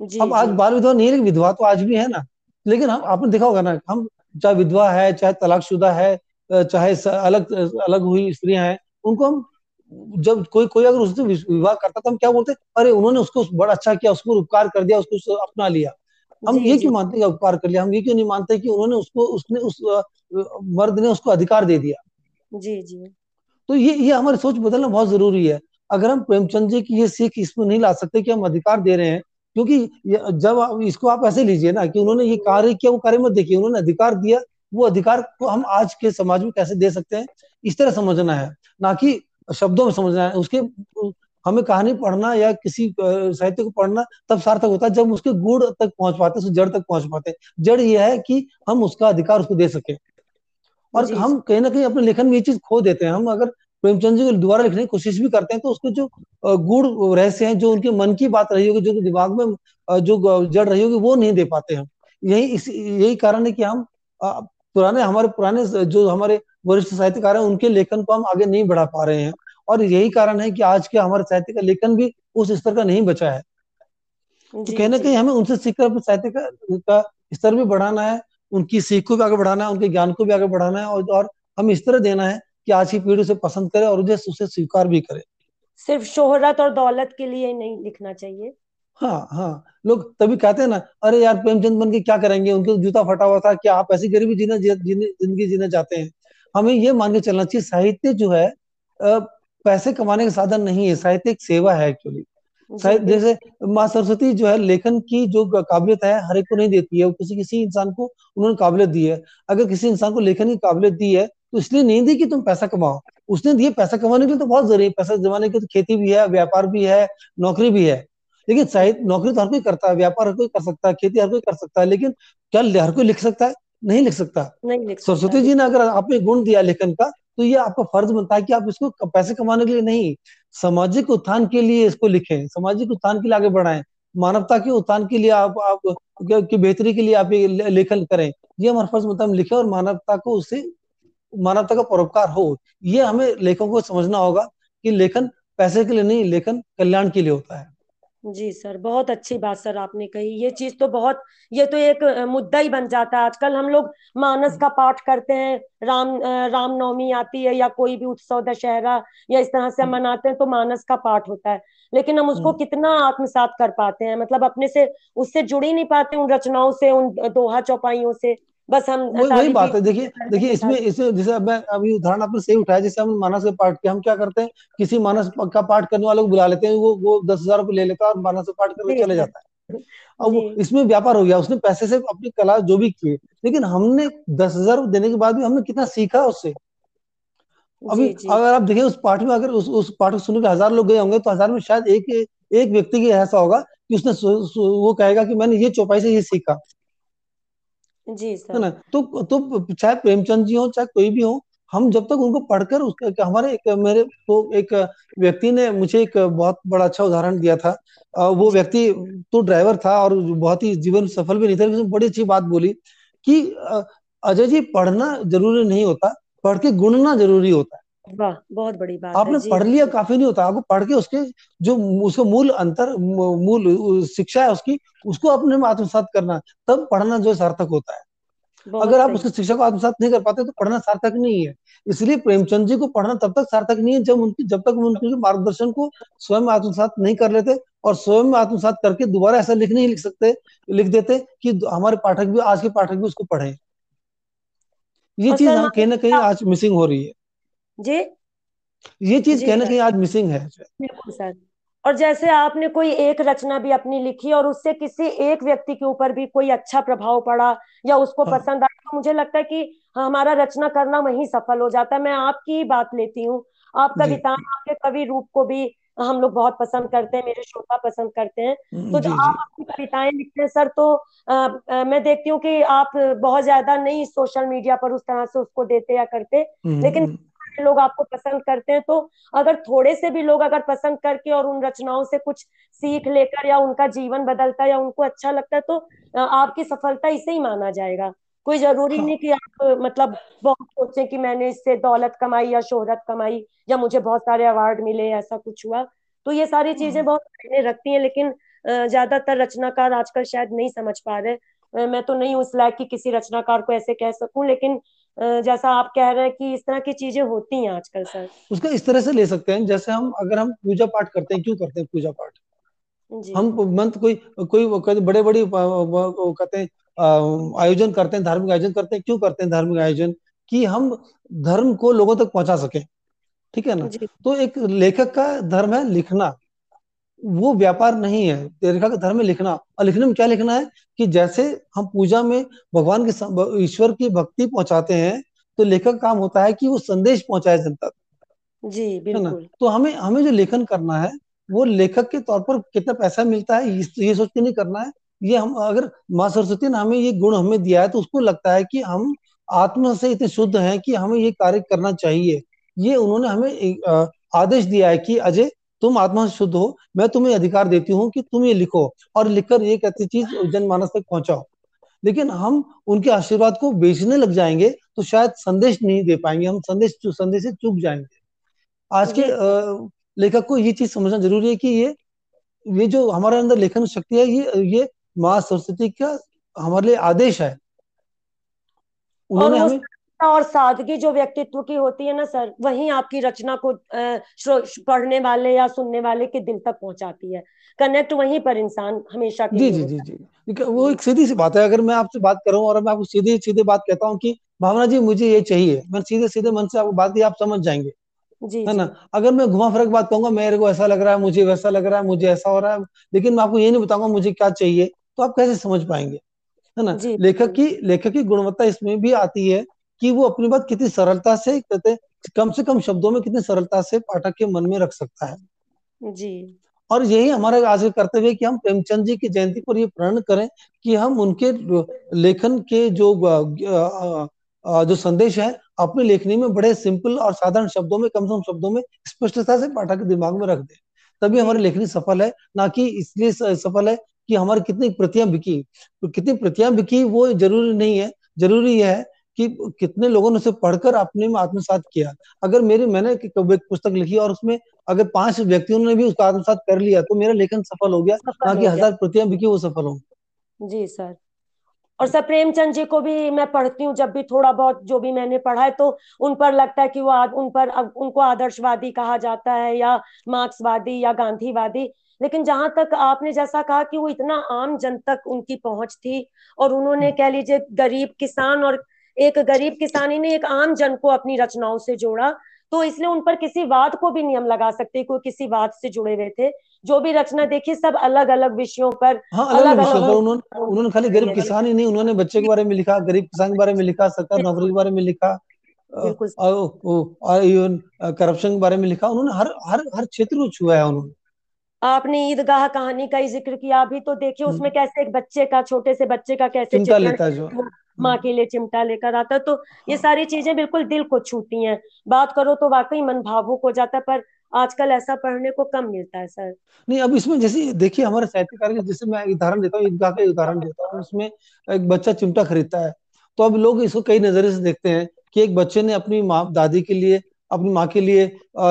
जी, अब आज बाल विधवा नहीं है विधवा तो आज भी है ना। लेकिन हम आपने देखा होगा ना हम चाहे विधवा है चाहे तलाकशुदा है चाहे अलग अलग हुई स्त्रियाँ हैं उनको हम जब कोई कोई अगर उससे विवाह करता तो हम क्या बोलते अरे उन्होंने उसको बड़ा अच्छा किया उसको उपकार कर दिया उसको अपना लिया। हम ये क्यों मानते हैं उपकार कर लिया? हम ये क्यों नहीं मानते कि उन्होंने उसको उसने उस मर्द ने उसको अधिकार दे दिया? जी जी। तो ये ये हमारी सोच बदलना बहुत ज़रूरी है। अगर हम प्रेमचंद जी की ये सीख इसमें नहीं ला सकते कि हम अधिकार दे रहे हैं क्योंकि जब आप इसको आप ऐसे लीजिए ना कि उन्होंने ये कार्य किया वो कार्य मत देखिए उन्होंने अधिकार दिया वो अधिकार को हम आज के समाज में कैसे दे सकते हैं? इस तरह समझना है। ना कि शब्दों में समझना है। उसके हमें कहानी पढ़ना या किसी साहित्य को पढ़ना तब सार्थक होता है जब उसके गुड़ तक पहुँच पाते उसके जड़ तक पहुँच पाते हैं। जड़ ये है कि हम उसका अधिकार उसको दे सके। और हम कहीं ना कहीं अपने लेखन में ये चीज़ खो देते हैं। हम अगर प्रेमचंद जी को दोबारा लिखने की कोशिश भी करते हैं तो उसके जो गुड़ रहस्य है जो उनके मन की बात रही होगी जो दिमाग में जो जड़ रही होगी वो नहीं दे पाते हम। यही इस यही कारण है कि हम पुराने हमारे पुराने जो हमारे वरिष्ठ साहित्यकार हैं उनके लेखन को हम आगे नहीं बढ़ा पा रहे हैं। और यही कारण है कि आज के हमारे साहित्य का लेखन भी उस स्तर का नहीं बचा है। तो कहीं ना कहीं हमें उनसे सीखकर साहित्य का, का स्तर भी बढ़ाना है उनकी सीख को भी आगे बढ़ाना है उनके ज्ञान को भी आगे बढ़ाना है और, और हम इस तरह देना है कि आज की पीढ़ी उसे पसंद करे और उसे उसे स्वीकार भी करे। सिर्फ़ शोहरत और दौलत के लिए नहीं लिखना चाहिए। हाँ हाँ। लोग तभी कहते हैं ना अरे यार प्रेमचंद बन के क्या करेंगे? उनके जूता फटा हुआ था क्या आप ऐसी गरीबी जीने ज़िंदगी जीना चाहते हैं? हमें ये मान के चलना चाहिए साहित्य जो है पैसे कमाने का साधन नहीं है साहित्य एक सेवा है एक्चुअली जैसे माँ सरस्वती जो है लेखन की जो काबिलियत है हर एक को नहीं देती है वो किसी किसी इंसान को उन्होंने काबिलियत दी है। अगर किसी इंसान को लेखन की काबिलियत दी है तो इसलिए नहीं दी कि तुम पैसा कमाओ। उसने दिए पैसा कमाने के लिए तो बहुत ज़रूरी है पैसा जमाने के लिए तो खेती भी है व्यापार भी है नौकरी भी है। लेकिन साहित्य नौकरी तो हर कोई करता है व्यापार हर कोई कर सकता है खेती हर कोई कर सकता है लेकिन क्या हर कोई लिख सकता है? नहीं लिख सकता। नहीं लिख सरस्वती जी ने अगर आपने गुण दिया लेखन का तो ये आपका फ़र्ज़ बनता है कि आप इसको पैसे कमाने के लिए नहीं सामाजिक उत्थान के लिए इसको लिखें सामाजिक उत्थान के लिए आगे बढ़ाएँ मानवता के उत्थान के लिए आप आप की बेहतरी के लिए आप ये लेखन करें ये हमारा फ़र्ज़ बनता है हम लिखें और मानवता को उससे मानवता का परोपकार हो। ये हमें लेखकों को समझना होगा कि लेखन पैसे के लिए नहीं लेखन कल्याण के लिए होता है। जी सर बहुत अच्छी बात सर आपने कही। ये चीज़ तो बहुत ये तो एक मुद्दा ही बन जाता है। आजकल हम लोग मानस का पाठ करते हैं राम रामनवमी आती है या कोई भी उत्सव दशहरा या इस तरह से हम हम्म। मनाते हैं तो मानस का पाठ होता है। लेकिन हम उसको हम्म। कितना आत्मसात कर पाते हैं? मतलब अपने से उससे जुड़ ही नहीं पाते उन रचनाओं से उन दोहा चौपाइयों से। बस हम वही वही बात है। देखिए करने देखिए के इसमें इसमें जैसे मैं अभी उदाहरण आपने सही उठाया जैसे हम मानस के पाठ के हम क्या करते हैं? किसी मानस का पाठ करने वाले को बुला लेते हैं वो वो दस हज़ार रुपये ले लेता है और मानस का पाठ करके चले जाता है। अब इसमें व्यापार हो गया। उसने पैसे से अपनी कला जो भी किए लेकिन हमने दस हज़ार देने के बाद भी हमने कितना सीखा उससे? अभी अगर आप देखें उस पाठ में अगर उस उस पाठ को सुनने के हज़ार लोग गए होंगे तो हज़ार में शायद एक एक व्यक्ति की ऐसा होगा कि उसने वो कहेगा कि मैंने ये चौपाई से ये सीखा। जी है सर। ना तो तो चाहे प्रेमचंद जी हो चाहे कोई भी हो हम जब तक उनको पढ़कर उसका हमारे एक मेरे तो एक व्यक्ति ने मुझे एक बहुत बड़ा अच्छा उदाहरण दिया था। वो व्यक्ति तो ड्राइवर था और बहुत ही जीवन सफल भी नहीं था लेकिन बड़ी अच्छी बात बोली कि अजय जी पढ़ना ज़रूरी नहीं होता पढ़ के गुणना ज़रूरी होता है। वाह बहुत बड़ी बात आपने पढ़ लिया काफ़ी नहीं होता आपको पढ़ के उसके जो उसका मूल अंतर मूल शिक्षा है उसकी उसको अपने में आत्मसात करना तब पढ़ना जो सार्थक होता है। अगर आप उसकी शिक्षा को आत्मसात नहीं कर पाते तो पढ़ना सार्थक नहीं है। इसलिए प्रेमचंद जी को पढ़ना तब तक सार्थक नहीं है जब उनकी जब तक उनके मार्गदर्शन को स्वयं आत्मसात नहीं कर लेते और स्वयं आत्मसात करके दोबारा ऐसा लिख नहीं लिख सकते लिख देते कि हमारे पाठक भी आज के पाठक भी उसको पढ़े। ये चीज़ कहीं ना कहीं आज मिसिंग हो रही है। जी? ये चीज़ कहीं ना कहीं आज मिसिंग है। बिल्कुल सर। और जैसे आपने कोई एक रचना भी अपनी लिखी और उससे किसी एक व्यक्ति के ऊपर भी कोई अच्छा प्रभाव पड़ा या उसको हाँ। पसंद आया तो मुझे लगता है कि हमारा रचना करना वहीं सफल हो जाता है। मैं आपकी ही बात लेती हूँ। आप जी। कविताएँ आपके कवि रूप को भी हम लोग बहुत पसंद करते हैं मेरे श्रोता पसंद करते हैं। तो जब जी आप अपनी कविताएँ लिखते हैं सर तो आ, आ, मैं देखती हूँ कि आप बहुत ज़्यादा नहीं सोशल मीडिया पर उस तरह से उसको देते या करते लेकिन हम्म, लोग आपको पसंद करते हैं तो अगर थोड़े से भी लोग अगर पसंद करके और उन रचनाओं से कुछ सीख लेकर या उनका जीवन बदलता है या उनको अच्छा लगता है तो आपकी सफलता इसे ही माना जाएगा। कोई ज़रूरी हाँ। नहीं कि आप मतलब बहुत सोचें कि मैंने इससे दौलत कमाई या शोहरत कमाई या मुझे बहुत सारे अवार्ड मिले ऐसा कुछ हुआ। तो ये सारी चीज़ें हाँ। बहुत मायने रखती हैं लेकिन ज़्यादातर रचनाकार आजकल शायद नहीं समझ पा रहे। मैं तो नहीं हूँ उस लायक कि किसी रचनाकार को ऐसे कह सकूँ लेकिन जैसा आप कह रहे हैं कि इस तरह की चीज़ें होती हैं आजकल सर। उसका इस तरह से ले सकते हैं जैसे हम अगर हम पूजा पाठ करते हैं क्यों करते हैं पूजा पाठ? हम मंत्र कोई कोई बड़े बड़ी कहते हैं आयोजन करते हैं धार्मिक आयोजन करते हैं क्यों करते हैं धार्मिक आयोजन? कि हम धर्म को लोगों तक पहुँचा सके ठीक है ना? तो एक लेखक का धर्म है लिखना। वो व्यापार नहीं है। लेखक का धर्म है लिखना और लिखने में क्या लिखना है? कि जैसे हम पूजा में भगवान के ईश्वर की भक्ति पहुंचाते हैं तो लेखक का काम होता है कि वो संदेश पहुँचाए जनता तक। जी बिल्कुल। तो हमें हमें जो लेखन करना है वो लेखक के तौर पर कितना पैसा मिलता है ये सोच के नहीं करना है। ये हम अगर माँ सरस्वती ने हमें ये गुण हमें दिया है तो उसको लगता है कि हम आत्मा से इतने शुद्ध हैं कि हमें ये कार्य करना चाहिए। ये उन्होंने हमें आदेश दिया है कि अजय तुम आत्मा से शुद्ध हो मैं तुम्हें अधिकार देती हूँ कि तुम ये लिखो और लिखकर एक ऐसी चीज़ जनमानस तक पहुंचाओ। लेकिन हम उनके आशीर्वाद को बेचने लग जाएँगे तो शायद संदेश नहीं दे पाएँगे हम संदेश संदेश से चूक जाएँगे। आज के लेखक को ये चीज़ समझना ज़रूरी है कि ये ये जो हमारे अंदर लेखन शक्ति है ये ये माँ सरस्वती का हमारे लिए आदेश है। उन्होंने हमें और सादगी जो व्यक्तित्व की होती है ना सर वही आपकी रचना को पढ़ने वाले या सुनने वाले के दिल तक पहुंचाती है। कनेक्ट वहीं पर इंसान हमेशा जी जी जी जी। वो एक सीधी सी बात है अगर मैं आपसे बात करूँ और मैं आपको सीधे सीधे बात कहता हूँ कि भावना जी मुझे ये चाहिए मैं सीधे सीधे मन से आपको बात की आप समझ जाएँगे। जी है ना? अगर मैं घुमा फिरा बात कहूँगा मेरे को ऐसा लग रहा है मुझे वैसा लग रहा है मुझे ऐसा हो रहा है लेकिन मैं आपको ये नहीं बताऊँगा मुझे क्या चाहिए तो आप कैसे समझ पाएँगे? है ना? लेखक की लेखक की गुणवत्ता इसमें भी आती है कि वो अपनी बात कितनी सरलता से कहते कम से कम शब्दों में कितनी सरलता से पाठक के मन में रख सकता है। जी। और यही हमारा आज का कर्तव्य है कि हम प्रेमचंद जी की जयंती पर ये प्रण करें कि हम उनके लेखन के जो जो संदेश है अपनी लेखनी में बड़े सिंपल और साधारण शब्दों में कम से कम शब्दों में स्पष्टता से पाठक के दिमाग में रख दें। तभी हमारी लेखनी सफल है ना कि इसलिए सफल है कि हमारी कितनी प्रतियाँ बिकी। तो कितनी प्रतियाँ बिकी वो ज़रूरी नहीं है। ज़रूरी यह है कि कितने लोगों ने उसे पढ़कर अपने में आत्मसात किया। अगर मेरी मैंने एक पुस्तक लिखी और उसमें अगर पाँच व्यक्तियों ने भी उसका आत्मसात कर लिया तो मेरा लेखन सफल हो गया ना कि हज़ार प्रतियाँ बिकी वो सफल हो। जी सर। और सर प्रेमचंद जी को भी मैं पढ़ती हूँ जब भी थोड़ा बहुत जो भी मैंने पढ़ा है तो उन पर लगता है कि वो उन पर उनको आदर्शवादी कहा जाता है या मार्क्सवादी या गांधीवादी। लेकिन जहाँ तक आपने जैसा कहा कि वो इतना आम जन तक उनकी पहुँच थी और उन्होंने कह लीजिए गरीब किसान और एक गरीब किसानी ने एक आम जन को अपनी रचनाओं से जोड़ा। तो इसलिए उन पर किसी वाद को भी नियम लगा सकते कोई किसी वाद से जुड़े हुए थे। जो भी रचना देखी सब अलग अलग विषयों पर हाँ, अलग अलग विषयों पर उन्होंने उन्होंने खाली गरीब किसान ही नहीं उन्होंने बच्चे के बारे में लिखा गरीब किसान के बारे में लिखा सरकार नौकरी के बारे में लिखा करप्शन के बारे में लिखा। उन्होंने हर हर हर क्षेत्र को छुआ है उन्होंने। आपने ईदगाह कहानी का ही ज़िक्र किया। अभी तो देखिए उसमें हम्म। कैसे एक बच्चे का छोटे से बच्चे का कैसे चिमटा लेता जो। माँ हम्म। के लिए चिमटा लेकर आता तो ये हाँ। सारी चीज़ें बिल्कुल दिल को छूती हैं बात करो तो वाकई मन भावुक हो जाता पर आजकल ऐसा पढ़ने को कम मिलता है सर नहीं अब इसमें जैसे देखिए हमारे साहित्यकार जैसे मैं उदाहरण देता हूँ ईदगाह का उदाहरण देता हूँ उसमें एक बच्चा चिमटा खरीदता है तो अब लोग इसको कई नज़रिए से देखते हैं कि एक बच्चे ने अपनी माँ दादी के लिए अपनी माँ के लिए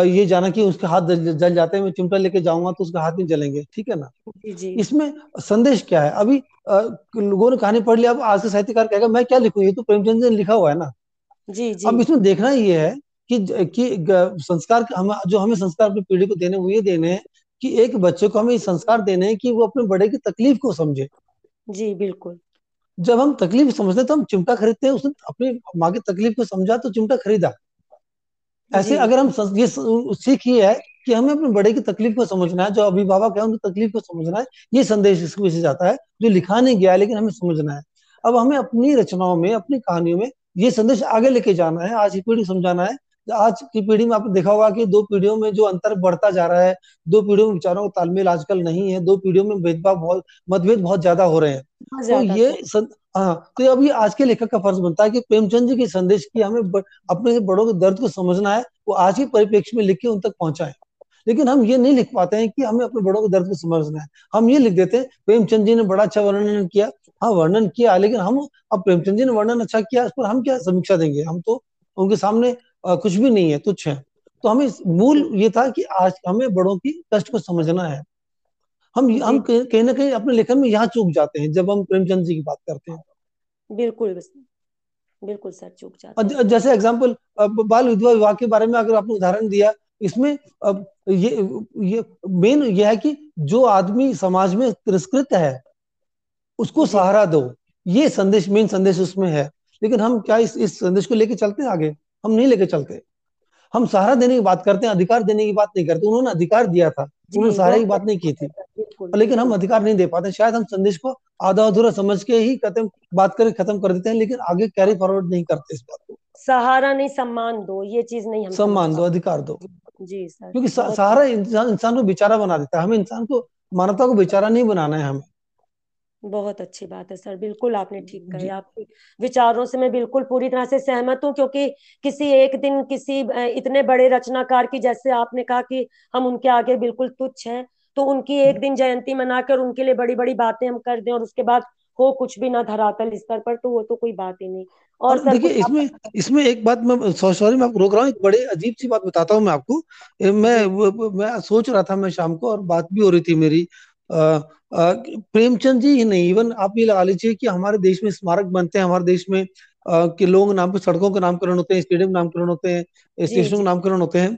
ये जाना कि उसके हाथ जल जाते हैं मैं चिमटा लेके जाऊँगा तो उसके हाथ में जलेंगे ठीक है ना? जी इसमें संदेश क्या है? अभी लोगों ने कहानी पढ़ लिया अब आज के साहित्यकार कहेगा मैं क्या लिखूं? ये तो प्रेमचंद ने लिखा हुआ है ना? जी जी। अब इसमें देखना ये है कि कि संस्कार हम जो हमें संस्कार अपनी पीढ़ी को देने वो ये देने हैं कि एक बच्चे को हमें संस्कार देने हैं कि वो अपने बड़े की तकलीफ़ को समझे। जी बिल्कुल। जब हम तकलीफ़ समझते तो हम चिमटा खरीदते हैं उसने अपनी माँ की तकलीफ़ को समझा तो चिमटा खरीदा। ऐसे अगर हम ये सीख ये है कि हमें अपने बड़े की तकलीफ़ को समझना है जो अभिभावक है उनकी तकलीफ़ को समझना है ये संदेश इसको से जाता है जो लिखा नहीं गया लेकिन हमें समझना है। अब हमें अपनी रचनाओं में अपनी कहानियों में ये संदेश आगे लेके जाना है आज की पीढ़ी समझाना है आज की पीढ़ी में आपने देखा होगा कि दो पीढ़ियों में जो अंतर बढ़ता जा रहा है दो पीढ़ियों में विचारों का तालमेल आजकल नहीं है दो पीढ़ियों में भेदभाव बहुत मतभेद बहुत ज़्यादा हो रहे हैं। तो ये हाँ तो अभी आज के लेखक का फ़र्ज़ बनता है कि प्रेमचंद जी के संदेश की हमें ब, अपने बड़ों के दर्द को समझना है वो आज के परिप्रेक्ष्य में लिख के उन तक पहुँचाए। लेकिन हम ये नहीं लिख पाते हैं कि हमें अपने बड़ों के दर्द को समझना है। हम ये लिख देते हैं प्रेमचंद जी ने बड़ा अच्छा वर्णन किया हाँ वर्णन किया लेकिन हम अब प्रेमचंद जी ने वर्णन अच्छा किया उस पर हम क्या समीक्षा देंगे? हम तो उनके सामने कुछ भी नहीं है तुच्छ है। तो हमें मूल ये था कि आज हमें बड़ों की कष्ट को समझना है। हम हम कहीं ना कहीं अपने लेखन में यहाँ चूक जाते हैं जब हम प्रेमचंद जी की बात करते हैं। बिल्कुल बिल्कुल सर चूक जाते हैं। जैसे एग्ज़ाम्पल बाल विधवा विवाह के बारे में अगर आपने उदाहरण दिया इसमें अब ये ये मेन ये है कि जो आदमी समाज में तिरस्कृत है उसको सहारा दो। ये संदेश मेन संदेश उसमें है। लेकिन हम क्या इस इस संदेश को लेके चलते हैं आगे? हम नहीं लेके चलते। हम सहारा देने की बात करते हैं अधिकार देने की बात नहीं करते उन्होंने अधिकार दिया था। उन्होंने सहारे की बात नहीं की थी। लेकिन हम अधिकार नहीं दे पाते। शायद हम संदेश को आधा अधूरा समझ के ही खत्म बात करके खत्म कर देते हैं लेकिन आगे कैरी फॉरवर्ड नहीं करते इस बात को। सहारा नहीं सम्मान दो ये चीज़ नहीं हम सम्मान दो अधिकार दो। जी सर। क्योंकि सहारा इंसान इंसान को बेचारा बना देता है। हमें इंसान को मानवता को बेचारा नहीं बनाना है हमें। बहुत अच्छी बात है सर बिल्कुल आपने ठीक कही। आपके विचारों से मैं बिल्कुल पूरी तरह से सहमत हूँ क्योंकि किसी एक दिन किसी इतने बड़े रचनाकार की जैसे आपने कहा कि हम उनके आगे बिल्कुल तुच्छ हैं तो उनकी एक दिन जयंती मनाकर उनके लिए बड़ी बड़ी बातें हम कर दें और उसके बाद हो कुछ भी ना धरातल स्तर पर तो वो तो कोई बात ही नहीं। और, और देखिए इसमें इसमें एक बात मैं सॉरी मैं आपको रोक रहा हूँ एक बड़े अजीब सी बात बताता हूँ मैं आपको। मैं मैं सोच रहा था मैं शाम को और बात भी हो रही थी मेरी प्रेमचंद जी ही नहीं इवन आप ये लगा लीजिए कि हमारे देश में स्मारक बनते हैं हमारे देश में के नाम पे सड़कों के नामकरण होते हैं स्टेडियम नामकरण होते हैं स्टेशनों के नामकरण होते हैं।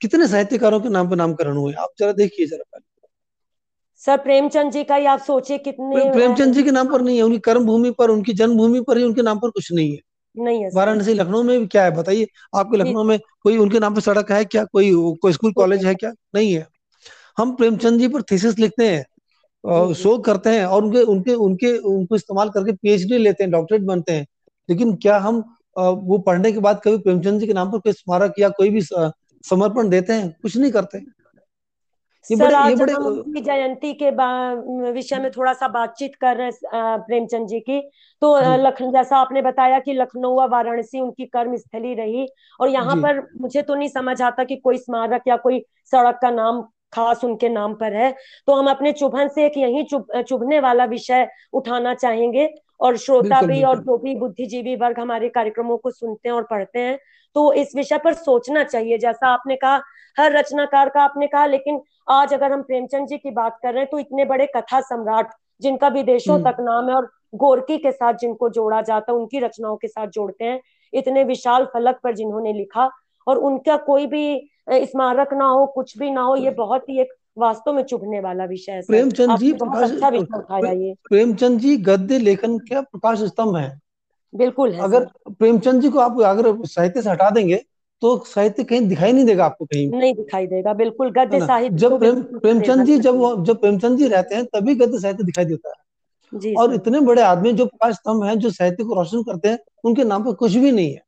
कितने साहित्यकारों के नाम पे नामकरण हुए? आप जरा देखिए जरा पहले। सर प्रेमचंद जी का ही आप सोचिए कितने प्रेमचंद जी के नाम पर नहीं है उनकी कर्म भूमि पर उनकी जन्मभूमि पर ही उनके नाम पर कुछ नहीं है। नहीं है वाराणसी लखनऊ में भी क्या है बताइए आपके लखनऊ में कोई उनके नाम पर सड़क है क्या कोई कोई स्कूल कॉलेज है क्या? नहीं है। हम प्रेमचंद जी पर थीसिस लिखते हैं। शोध करते हैं और उनके उनके उनके उनको इस्तेमाल करके पीएचडी लेते हैं डॉक्टरेट बनते हैं। लेकिन क्या हम वो पढ़ने के बाद कभी प्रेमचंद जी के नाम पर कोई स्मारक या कोई भी समर्पण देते हैं? कुछ नहीं करते। ये सर बड़े, आज ये बड़े, हम जयंती के विषय में थोड़ा सा बातचीत कर रहे हैं प्रेमचंद जी की। तो लखनऊ जैसा आपने बताया कि लखनऊ व वाराणसी उनकी कर्म स्थली रही और यहाँ पर मुझे तो नहीं समझ आता कि कोई स्मारक या कोई सड़क का नाम खास उनके नाम पर है। तो हम अपने चुभन से एक यही चुभ चुभने वाला विषय उठाना चाहेंगे और श्रोता भी और जो भी बुद्धिजीवी वर्ग हमारे कार्यक्रमों को सुनते हैं और पढ़ते हैं तो इस विषय पर सोचना चाहिए। जैसा आपने कहा हर रचनाकार का आपने कहा लेकिन आज अगर हम प्रेमचंद जी की बात कर रहे हैं तो इतने बड़े कथा सम्राट जिनका विदेशों हम्म। तक नाम है और गोरकी के साथ जिनको जोड़ा जाता है उनकी रचनाओं के साथ जोड़ते हैं इतने विशाल फलक पर जिन्होंने लिखा और उनका कोई भी स्मारक ना हो कुछ भी ना हो ये बहुत ही एक वास्तव में चुभने वाला विषय है प्रेमचंद जी प्रकाश अच्छा विषय उठाया ये। प्रेमचंद जी गद्य लेखन का प्रकाश स्तंभ है? बिल्कुल है अगर प्रेमचंद जी को आप अगर साहित्य से हटा देंगे तो साहित्य कहीं दिखाई नहीं देगा आपको कहीं। नहीं दिखाई देगा बिल्कुल गद्य साहित्य जब प्रेम प्रेमचंद जी जब जब प्रेमचंद जी रहते हैं तभी गद्य साहित्य दिखाई देता है। जी और इतने बड़े आदमी जो प्रकाश स्तंभ है जो साहित्य को रोशन करते हैं उनके नाम पर कुछ भी नहीं है।